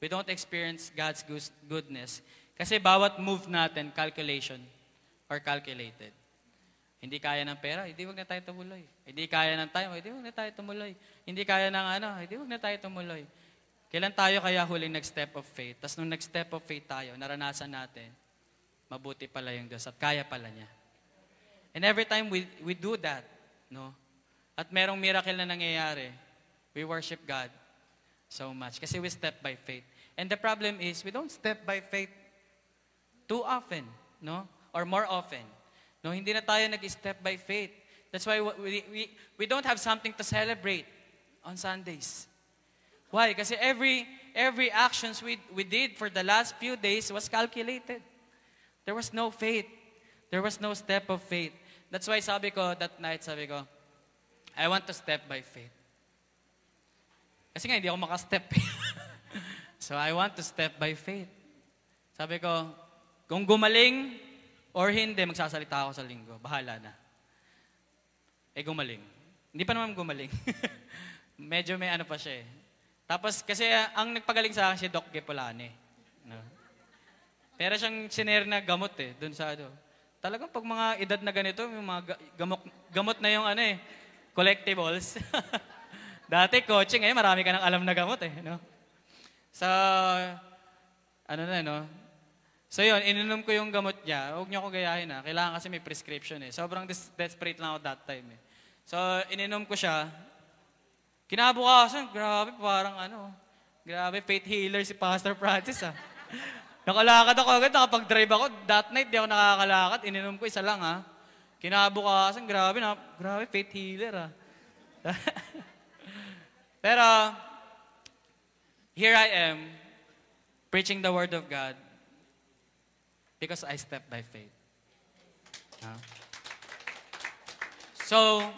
We don't experience God's goodness kasi bawat move natin, calculation or calculated. Hindi kaya ng pera, hindi wag na tayo tumuloy. Hindi kaya ng time, hindi wag na tayo tumuloy. Hindi kaya ng ano, hindi wag na tayo tumuloy. Kailan tayo kaya huling nag-step of faith? Tapos nung nag-step of faith tayo, naranasan natin, mabuti pala yung Diyos at kaya pala niya. And every time we, we do that, no? At merong miracle na nangyayari, we worship God so much. Kasi we step by faith. And the problem is, we don't step by faith too often, no? Or more often. No, hindi na tayo nag-step by faith. That's why we, we, we don't have something to celebrate on Sundays. Why? Kasi every, every actions we, we did for the last few days was calculated. There was no faith. There was no step of faith. That's why sabi ko, that night, sabi ko, I want to step by faith. Kasi nga, hindi ako makastep. so I want to step by faith. Sabi ko, kung gumaling or hindi, magsasalita ako sa linggo. Bahala na. Eh, gumaling. Hindi pa naman gumaling. Medyo may ano pa siya eh. Tapos, kasi uh, ang nagpagaling sa akin si Doc Gepolane. No? Pero siyang siner na gamot eh, dun sa ano. Talagang pag mga edad na ganito, yung mga gamot, gamot na yung ano eh, collectibles. Dati coaching, eh, marami ka nang alam na gamot eh. No? So, ano na, no? So yun, ininom ko yung gamot niya. Huwag niyo ako gayahin ha. Kailangan kasi may prescription eh. Sobrang des- desperate lang ako that time eh. So, ininom ko siya. Kinabukasan, grabe, parang ano, grabe, faith healer si Pastor Francis ah. Nakalakad ako agad, nakapag-drive ako. That night, di ako nakakalakad. Ininom ko isa lang ha. Kinabukasan, grabe na, grabe, faith healer ah. Pero, here I am, preaching the Word of God, Because I step by faith. Uh, so,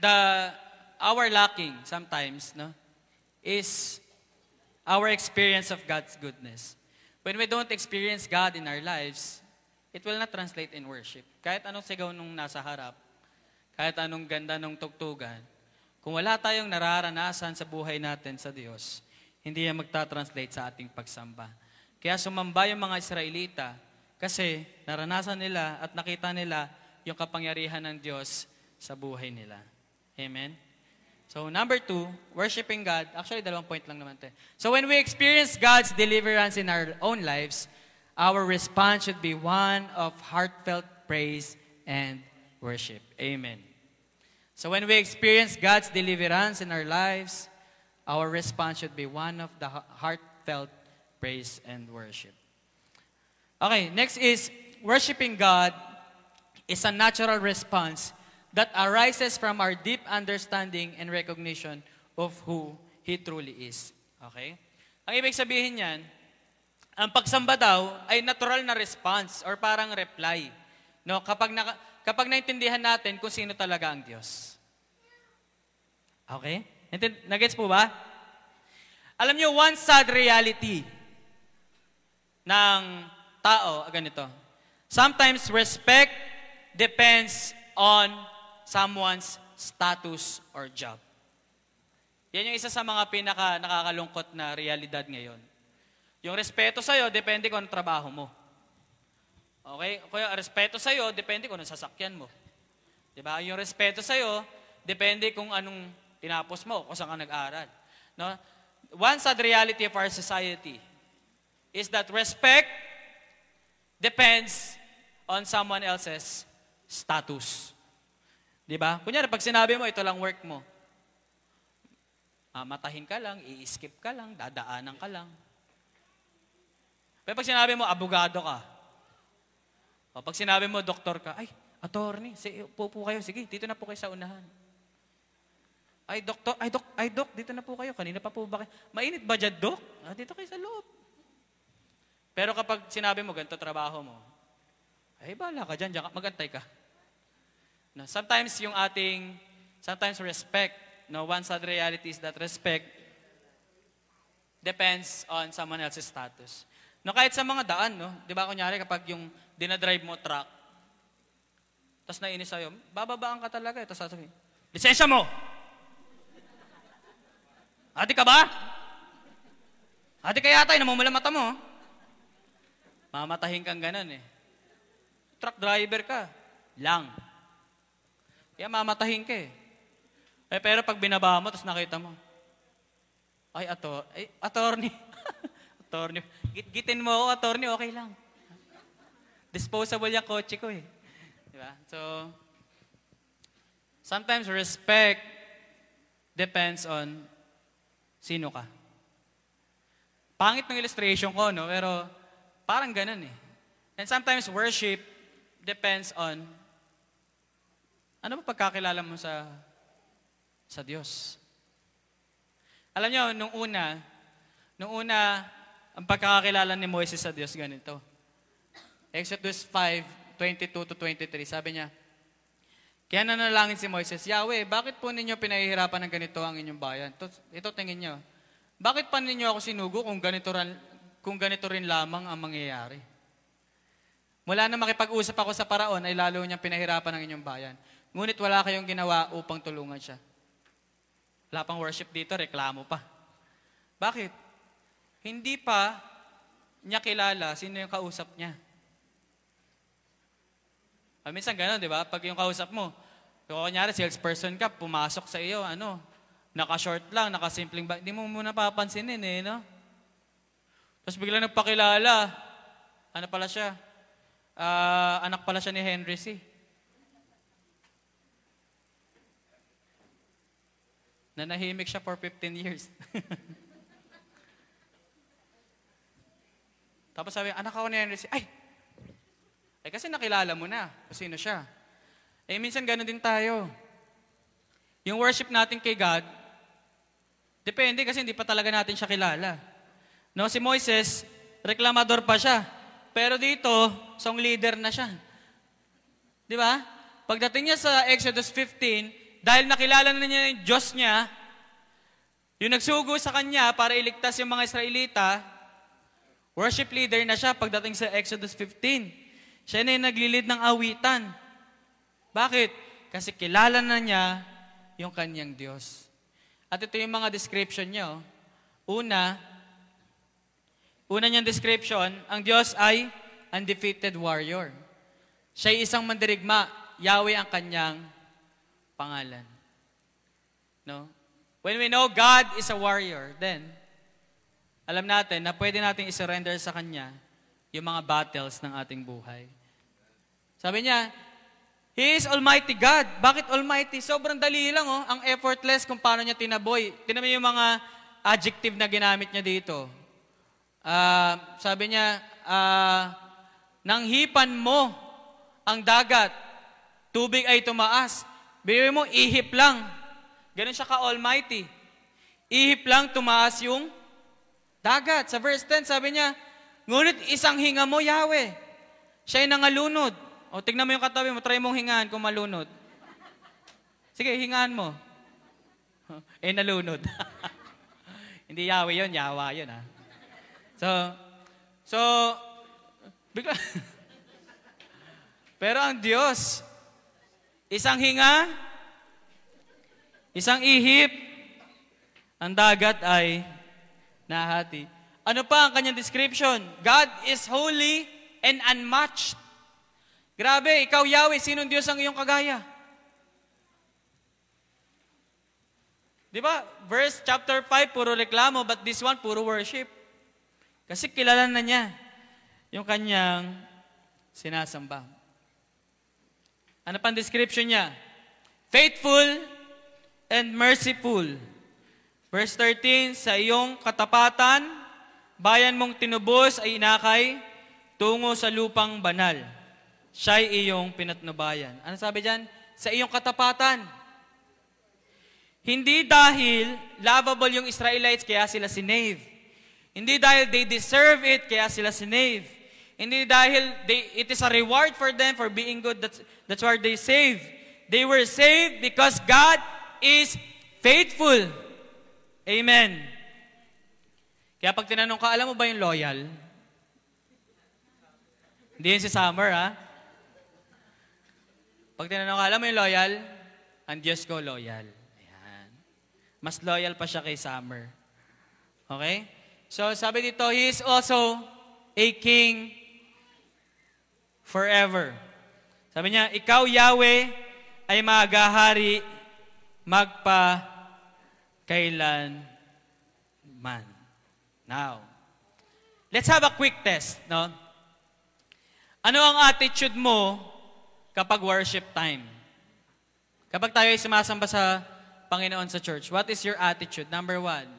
the our lacking sometimes, no, is our experience of God's goodness. When we don't experience God in our lives, it will not translate in worship. Kahit anong sigaw nung nasa harap, kahit anong ganda nung tugtugan, kung wala tayong nararanasan sa buhay natin sa Diyos, hindi yan magta-translate sa ating pagsamba. Kaya sumamba yung mga Israelita kasi naranasan nila at nakita nila yung kapangyarihan ng Diyos sa buhay nila. Amen? So number two, worshiping God. Actually, dalawang point lang naman tayo. So when we experience God's deliverance in our own lives, our response should be one of heartfelt praise and worship. Amen. So when we experience God's deliverance in our lives, our response should be one of the heartfelt praise and worship. Okay, next is worshiping God is a natural response that arises from our deep understanding and recognition of who He truly is. Okay? Ang ibig sabihin niyan, ang pagsamba daw ay natural na response or parang reply. No, kapag naka, kapag naintindihan natin kung sino talaga ang Diyos. Okay? Naintind- Nagets po ba? Alam niyo, one sad reality ng tao, ah, ganito. Sometimes respect depends on someone's status or job. Yan yung isa sa mga pinaka nakakalungkot na realidad ngayon. Yung respeto sa'yo, depende kung anong trabaho mo. Okay? Kaya respeto sa'yo, depende kung anong sasakyan mo. Diba? Yung respeto sa'yo, depende kung anong tinapos mo, kung saan ka nag-aral. No? One sad reality of our society is that respect depends on someone else's status. Di ba? Kunyari, pag sinabi mo, ito lang work mo. Mamatahin ka lang, i-skip ka lang, dadaanan ka lang. Pero pag sinabi mo, abogado ka. O pag sinabi mo, doktor ka, ay, attorney, si, po po kayo, sige, dito na po kayo sa unahan. Ay, doktor, ay, dok, ay, dok, dito na po kayo. Kanina pa po ba kayo? Mainit ba dyan, dok? Ah, dito kayo sa loob. Pero kapag sinabi mo, ganito trabaho mo, ay, bahala ka dyan, dyan magantay ka. No, sometimes yung ating, sometimes respect, no, one sad reality is that respect depends on someone else's status. No, kahit sa mga daan, no, di ba kunyari kapag yung dinadrive mo truck, tapos nainis sa'yo, bababaan ka talaga, eh, tapos sasabihin, lisensya mo! Ate ka ba? Ate ka yata, eh, namumula mata mo. Mamatahin kang ganun eh. Truck driver ka. Lang. Kaya mamatahin ka eh. eh pero pag binaba mo, tapos nakita mo, ay, ato, ay, attorney. attorney. Git-gitin mo ako, attorney, okay lang. Disposable yung kotse ko eh. Di ba? So, sometimes respect depends on sino ka. Pangit ng illustration ko, no? Pero parang ganun eh. And sometimes worship depends on ano ba pagkakilala mo sa sa Diyos. Alam niyo, nung una, nung una, ang pagkakakilala ni Moises sa Diyos ganito. Exodus 5, 22 to 23, sabi niya, kaya nanalangin si Moises, Yahweh, bakit po ninyo pinahihirapan ng ganito ang inyong bayan? Ito, ito tingin niyo. Bakit pa ninyo ako sinugo kung ganito, rin, kung ganito rin lamang ang mangyayari? Mula na makipag-usap ako sa paraon, ay lalo niyang pinahirapan ng inyong bayan. Ngunit wala kayong ginawa upang tulungan siya. Wala pang worship dito, reklamo pa. Bakit? Hindi pa niya kilala sino yung kausap niya. Ah, minsan gano'n, di ba? Pag yung kausap mo, kung kunyari, salesperson ka, pumasok sa iyo, ano, naka-short lang, naka-simpleng ba, hindi mo muna papansinin eh, no? Tapos bigla nagpakilala, ano pala siya? Ah, anak pala siya ni Henry C. Nanahimik siya for 15 years. Tapos sabi, anak ako ni Henry. Ay, eh kasi nakilala mo na kung sino siya. Eh minsan gano'n din tayo. Yung worship natin kay God, depende kasi hindi pa talaga natin siya kilala. No, si Moises, reklamador pa siya. Pero dito, song leader na siya. Di ba? Pagdating niya sa Exodus 15, dahil nakilala na niya yung Diyos niya, yung nagsugo sa kanya para iligtas yung mga Israelita, worship leader na siya pagdating sa Exodus 15. Siya na yung naglilid ng awitan. Bakit? Kasi kilala na niya yung kanyang Diyos. At ito yung mga description niya. Una, una niyang description, ang Diyos ay undefeated warrior. Siya ay isang mandirigma. Yahweh ang kanyang pangalan. No? When we know God is a warrior, then, alam natin na pwede natin isurrender sa Kanya yung mga battles ng ating buhay. Sabi niya, He is Almighty God. Bakit Almighty? Sobrang dali lang, oh. Ang effortless kung paano niya tinaboy. Tinan mo yung mga adjective na ginamit niya dito. Ah, sabi niya, ah, nang hipan mo ang dagat, tubig ay tumaas. Biro mo, ihip lang. Ganun siya ka-almighty. Ihip lang tumaas yung dagat. Sa verse 10, sabi niya, Ngunit isang hinga mo, Yahweh. Siya'y nangalunod. O, tignan mo yung katabi mo, try mong hingaan kung malunod. Sige, hingaan mo. Eh, nalunod. Hindi Yahweh yun, Yawa yun, ha? So, so, bigla. Pero ang Diyos, isang hinga, isang ihip, ang dagat ay nahati. Ano pa ang kanyang description? God is holy and unmatched. Grabe, ikaw Yahweh, sinong Diyos ang iyong kagaya? Di ba? Verse chapter 5, puro reklamo, but this one, puro worship. Kasi kilala na niya yung kanyang sinasamba. Ano pang description niya? Faithful and merciful. Verse 13, sa iyong katapatan, bayan mong tinubos ay inakay tungo sa lupang banal. Siya'y iyong pinatnubayan. Ano sabi diyan? Sa iyong katapatan. Hindi dahil lovable yung Israelites kaya sila sinave. Hindi dahil they deserve it kaya sila sinave. Hindi dahil they, it is a reward for them for being good. That's, that's why they saved. They were saved because God is faithful. Amen. Kaya pag tinanong ka, alam mo ba yung loyal? Hindi yun si Summer, ha? Pag tinanong ka, alam mo yung loyal? Ang Diyos ko loyal. Ayan. Mas loyal pa siya kay Summer. Okay? So, sabi dito, He is also a king forever. Sabi niya, ikaw, Yahweh, ay magahari magpa kailan man. Now, let's have a quick test, no? Ano ang attitude mo kapag worship time? Kapag tayo ay sumasamba sa Panginoon sa church, what is your attitude? Number one.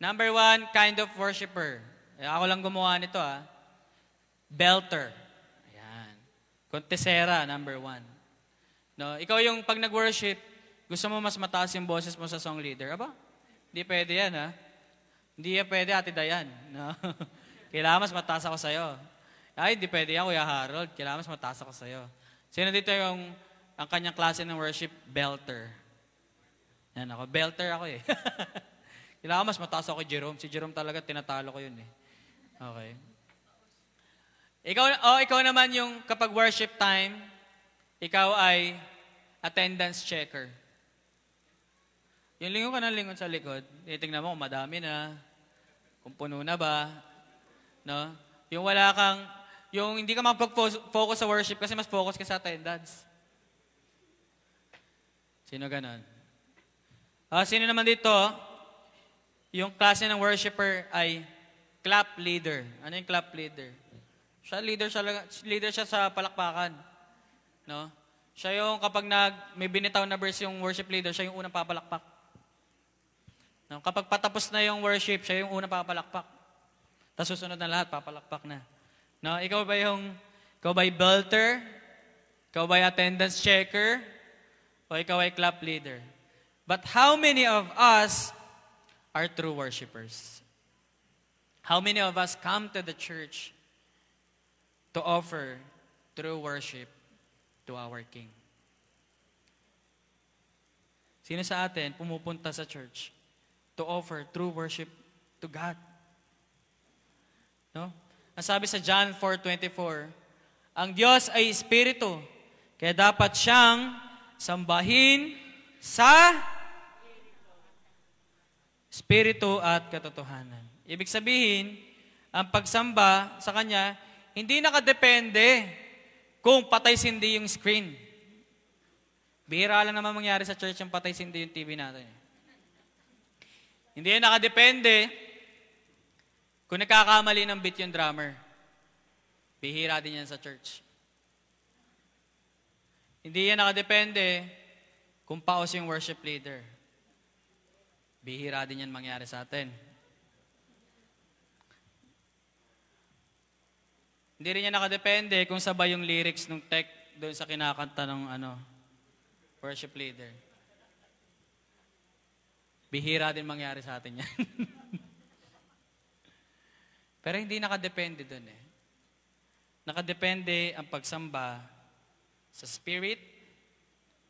Number one, kind of worshiper. Eh, ako lang gumawa nito, ah. Belter. Ayan. Contesera, number one. No, ikaw yung pag nag-worship, gusto mo mas mataas yung boses mo sa song leader. Aba, hindi pwede yan, ha? Hindi yan pwede, Ate Dayan. No? Kailangan mas mataas ako sa'yo. Ay, hindi pwede yan, Kuya Harold. Kailangan mas mataas ako sa'yo. Sino dito yung ang kanyang klase ng worship? Belter. Yan ako. Belter ako eh. Kailangan mas mataas ako kay Jerome. Si Jerome talaga, tinatalo ko yun eh. Okay. Ikaw, oh, ikaw naman yung kapag worship time, ikaw ay attendance checker. Yung lingon ka ng lingon sa likod, titignan mo kung madami na, kung puno na ba, no? Yung wala kang, yung hindi ka mag-focus sa worship kasi mas focus ka sa attendance. Sino ganon? Ah, sino naman dito, yung klase ng worshiper ay clap leader. Ano yung clap leader? Siya leader siya, leader siya sa palakpakan. No? Siya yung kapag nag, may binitaw na verse yung worship leader, siya yung unang papalakpak. No? Kapag patapos na yung worship, siya yung unang papalakpak. Tapos susunod na lahat, papalakpak na. No? Ikaw ba yung, ikaw ba yung belter? Ikaw ba yung attendance checker? O ikaw ay clap leader? But how many of us are true worshipers? How many of us come to the church to offer true worship to our King? Sino sa atin pumupunta sa church to offer true worship to God? No? Ang sabi sa John 4.24, ang Diyos ay Espiritu, kaya dapat siyang sambahin sa Espiritu at katotohanan. Ibig sabihin, ang pagsamba sa Kanya, hindi nakadepende kung patay sindi yung screen. Bihira lang naman mangyari sa church yung patay sindi yung TV natin. Hindi yan nakadepende kung nagkakamali ng beat yung drummer. Bihira din yan sa church. Hindi yan nakadepende kung paos yung worship leader. Bihira din yan mangyari sa atin. Hindi rin niya nakadepende kung sabay yung lyrics ng tech doon sa kinakanta ng ano, worship leader. Bihira din mangyari sa atin yan. Pero hindi nakadepende doon eh. Nakadepende ang pagsamba sa spirit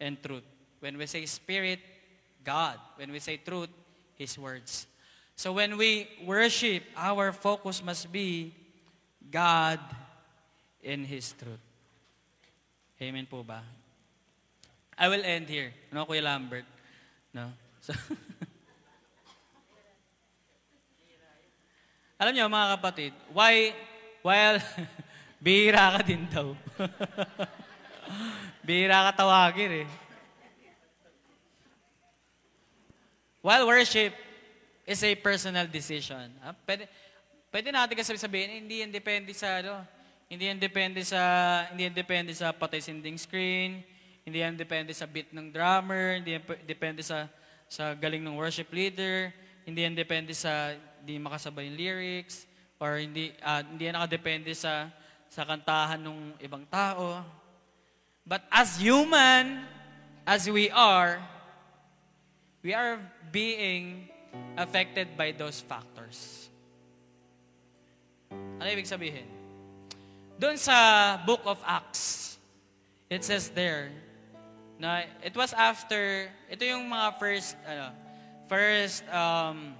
and truth. When we say spirit, God. When we say truth, His words. So when we worship, our focus must be God in His truth. Amen po ba? I will end here. No, Kuya Lambert? No? So, Alam niyo, mga kapatid, why, while, bihira ka din daw. bihira ka tawagin eh. While worship is a personal decision. Ah, pwede, pwede natin kasi sabihin, eh, hindi yan depende sa, ano, hindi yan depende sa, hindi yan depende sa patay sinding screen, hindi yan depende sa beat ng drummer, hindi yan depende sa, sa galing ng worship leader, hindi yan depende sa hindi makasabay yung lyrics, or hindi, ah, hindi nakadepende sa, sa kantahan ng ibang tao. But as human, as we are, we are being affected by those factors. Ano ibig sabihin? Doon sa book of Acts, it says there, na it was after, ito yung mga first, ano, first, um,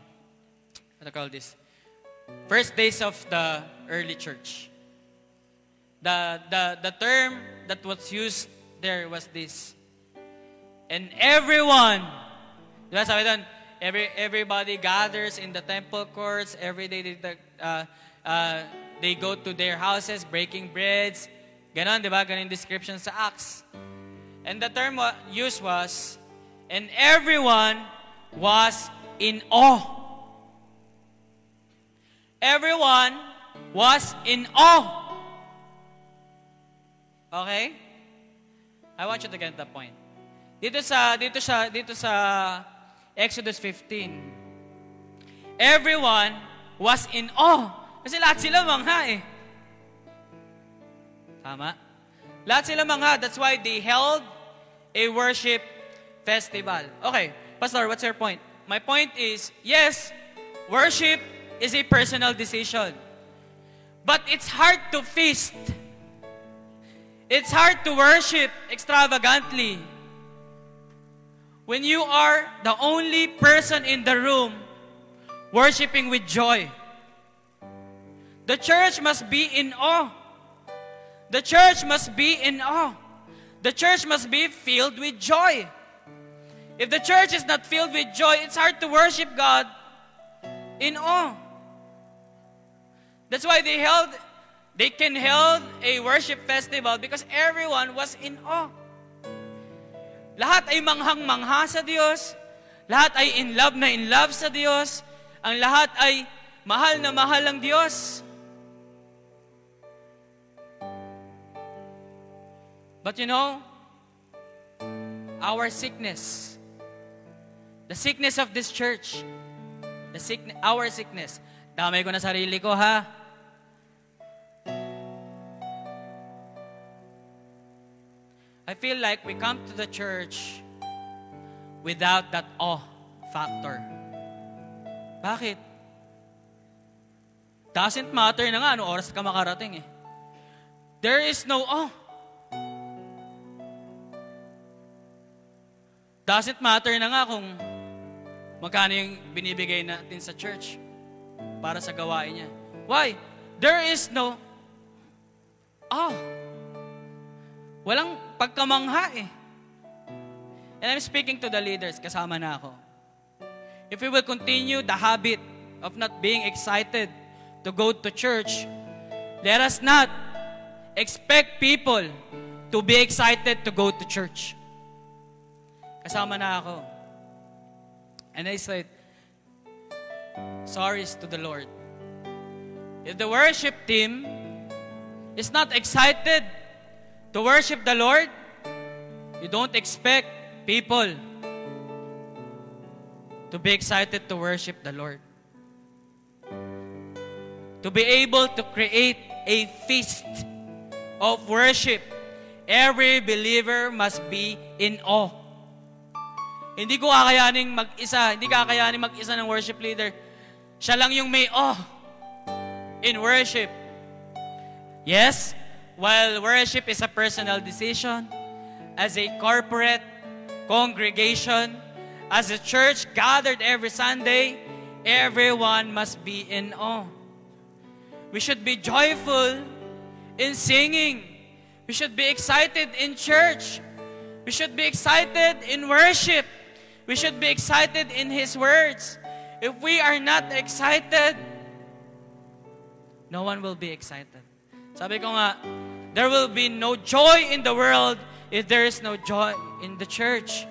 what do call this? First days of the early church. The, the, the term that was used there was this. And everyone, di ba sabi doon, every, everybody gathers in the temple courts, every day they, uh, uh, they go to their houses, breaking breads. Ganon, di ba? Ganon description sa Acts. And the term wa- used was, and everyone was in awe. Everyone was in awe. Okay? I want you to get the point. Dito sa dito sa dito sa Exodus 15. Everyone was in awe. Kasi lahat sila mangha eh. Tama? Lahat sila mangha. That's why they held a worship festival. Okay, Pastor, what's your point? My point is, yes, worship is a personal decision. But it's hard to feast. It's hard to worship extravagantly. When you are the only person in the room worshiping with joy. The church must be in awe. The church must be in awe. The church must be filled with joy. If the church is not filled with joy, it's hard to worship God in awe. That's why they held, they can held a worship festival because everyone was in awe. Lahat ay manghang-mangha sa Diyos. Lahat ay in love na in love sa Diyos. Ang lahat ay mahal na mahal ang Diyos. But you know, our sickness, the sickness of this church, the sickness, our sickness, damay ko na sarili ko ha. I feel like we come to the church without that awe factor. Bakit? Doesn't matter na nga ano oras ka makarating eh. There is no awe. Doesn't matter na nga kung magkano yung binibigay natin sa church para sa gawain niya. Why? There is no awe. Walang pagkamangha eh. And I'm speaking to the leaders, kasama na ako. If we will continue the habit of not being excited to go to church, let us not expect people to be excited to go to church. Kasama na ako. And I said, sorries to the Lord. If the worship team is not excited to worship the Lord, you don't expect people to be excited to worship the Lord. To be able to create a feast of worship. Every believer must be in awe. Hindi ko kakayaning mag-isa, hindi kakayaning mag-isa ng worship leader. Siya lang yung may awe in worship. Yes, while worship is a personal decision, as a corporate congregation, as a church gathered every Sunday, everyone must be in awe. We should be joyful in singing. We should be excited in church. We should be excited in worship. We should be excited in His words. If we are not excited, no one will be excited. Sabi ko nga, there will be no joy in the world if there is no joy in the church.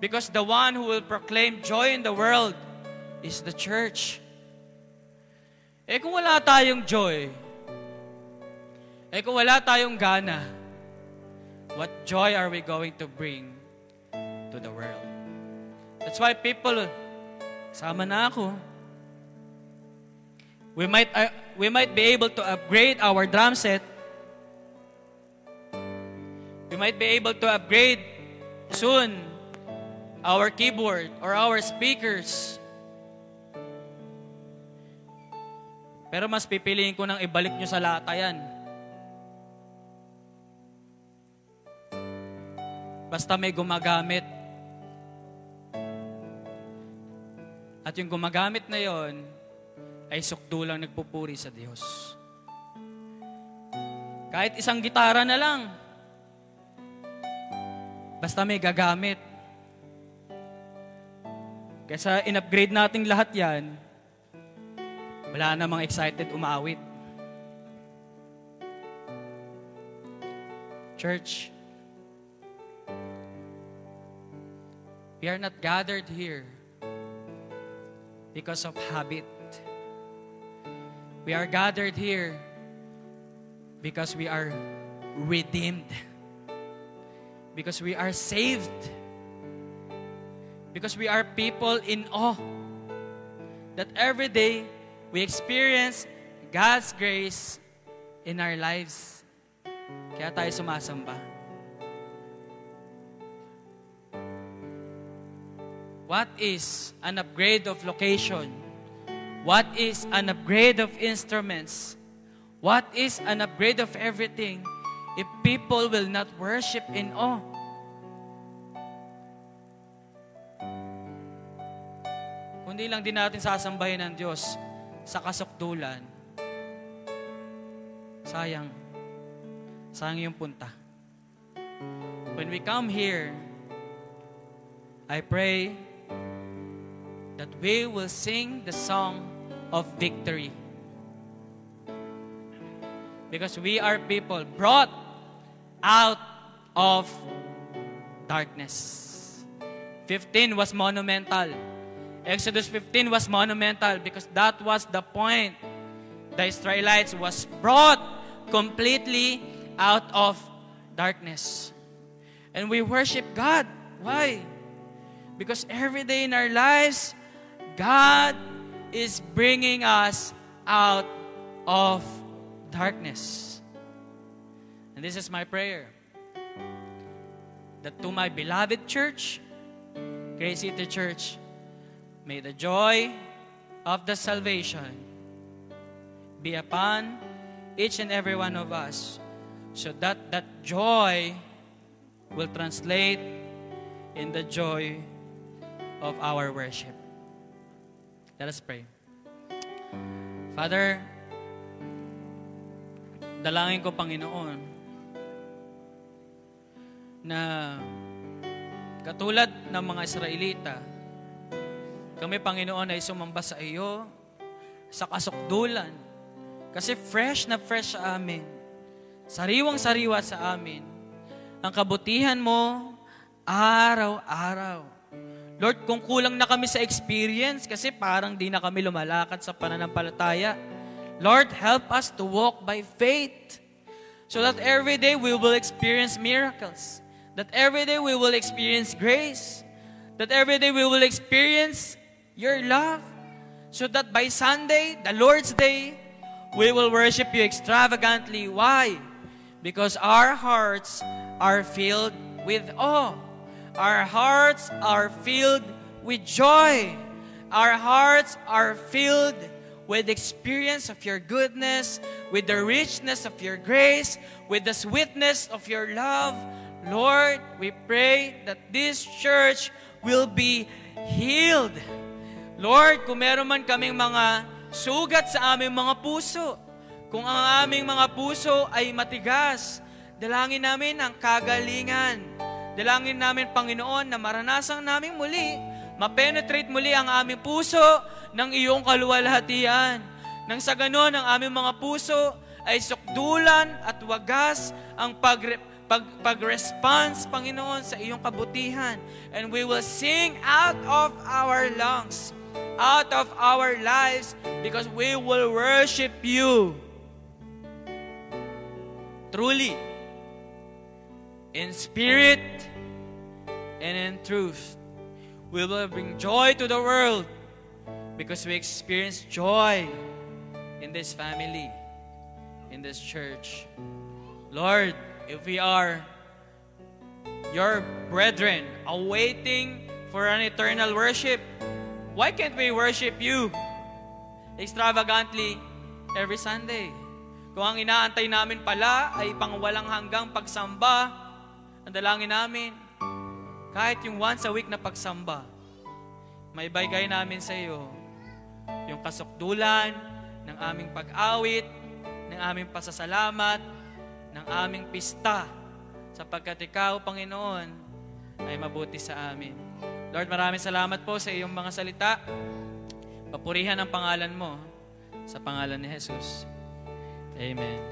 Because the one who will proclaim joy in the world is the church. Eh kung wala tayong joy, eh kung wala tayong gana, what joy are we going to bring to the world? That's why people, sama na ako. We might, uh, we might be able to upgrade our drum set. We might be able to upgrade soon our keyboard or our speakers. Pero mas pipiliin ko nang ibalik nyo sa lata yan. Basta may gumagamit. At yung gumagamit na yon ay sukdulang nagpupuri sa Diyos. Kahit isang gitara na lang. Basta may gagamit. Kesa in-upgrade nating lahat yan, wala namang excited umawit. Church, we are not gathered here because of habit. We are gathered here because we are redeemed. Because we are saved because we are people in awe. That every day we experience God's grace in our lives. Kaya tayo sumasamba. What is an upgrade of location? What is an upgrade of instruments? What is an upgrade of everything if people will not worship in awe? kundi lang din natin sasambahin ng Diyos sa kasukdulan, sayang, sayang yung punta. When we come here, I pray that we will sing the song of victory. Because we are people brought out of darkness. 15 was monumental. Exodus 15 was monumental because that was the point. The Israelites was brought completely out of darkness. And we worship God. Why? Because every day in our lives, God is bringing us out of darkness. This is my prayer. That to my beloved church, Grace City Church, May the joy of the salvation be upon each and every one of us so that that joy will translate in the joy of our worship. Let us pray. Father, dalangin ko Panginoon na katulad ng mga Israelita, kami, Panginoon, ay sumamba sa iyo sa kasukdulan. Kasi fresh na fresh sa amin. Sariwang-sariwa sa amin. Ang kabutihan mo, araw-araw. Lord, kung kulang na kami sa experience, kasi parang di na kami lumalakad sa pananampalataya, Lord, help us to walk by faith so that every day we will experience miracles. That every day we will experience grace. That every day we will experience your love so that by Sunday, the Lord's Day, We will worship you extravagantly. Why? Because our hearts are filled with awe. Our hearts are filled with joy. Our hearts are filled with experience of your goodness, with the richness of your grace, with the sweetness of your love. Lord, we pray that this church will be healed. Lord, kung meron man kaming mga sugat sa aming mga puso, kung ang aming mga puso ay matigas, dalangin namin ang kagalingan. Dalangin namin, Panginoon, na maranasan namin muli, mapenetrate muli ang aming puso ng iyong kaluwalhatian. Nang sa ganon, ang aming mga puso ay sukdulan at wagas ang pagre- pag, pag-response, Panginoon, sa iyong kabutihan. And we will sing out of our lungs, out of our lives, because we will worship you. Truly, in spirit and in truth, we will bring joy to the world because we experience joy in this family, in this church. Lord, if we are your brethren awaiting for an eternal worship, why can't we worship you extravagantly every Sunday? Kung ang inaantay namin pala ay pangwalang hanggang pagsamba, ang dalangin namin, kahit yung once a week na pagsamba, may bagay namin sa iyo yung kasukdulan ng aming pag-awit, ng aming pasasalamat, ng aming pista, sapagkat ikaw, Panginoon, ay mabuti sa amin. Lord, maraming salamat po sa iyong mga salita. Papurihan ang pangalan mo sa pangalan ni Jesus. Amen.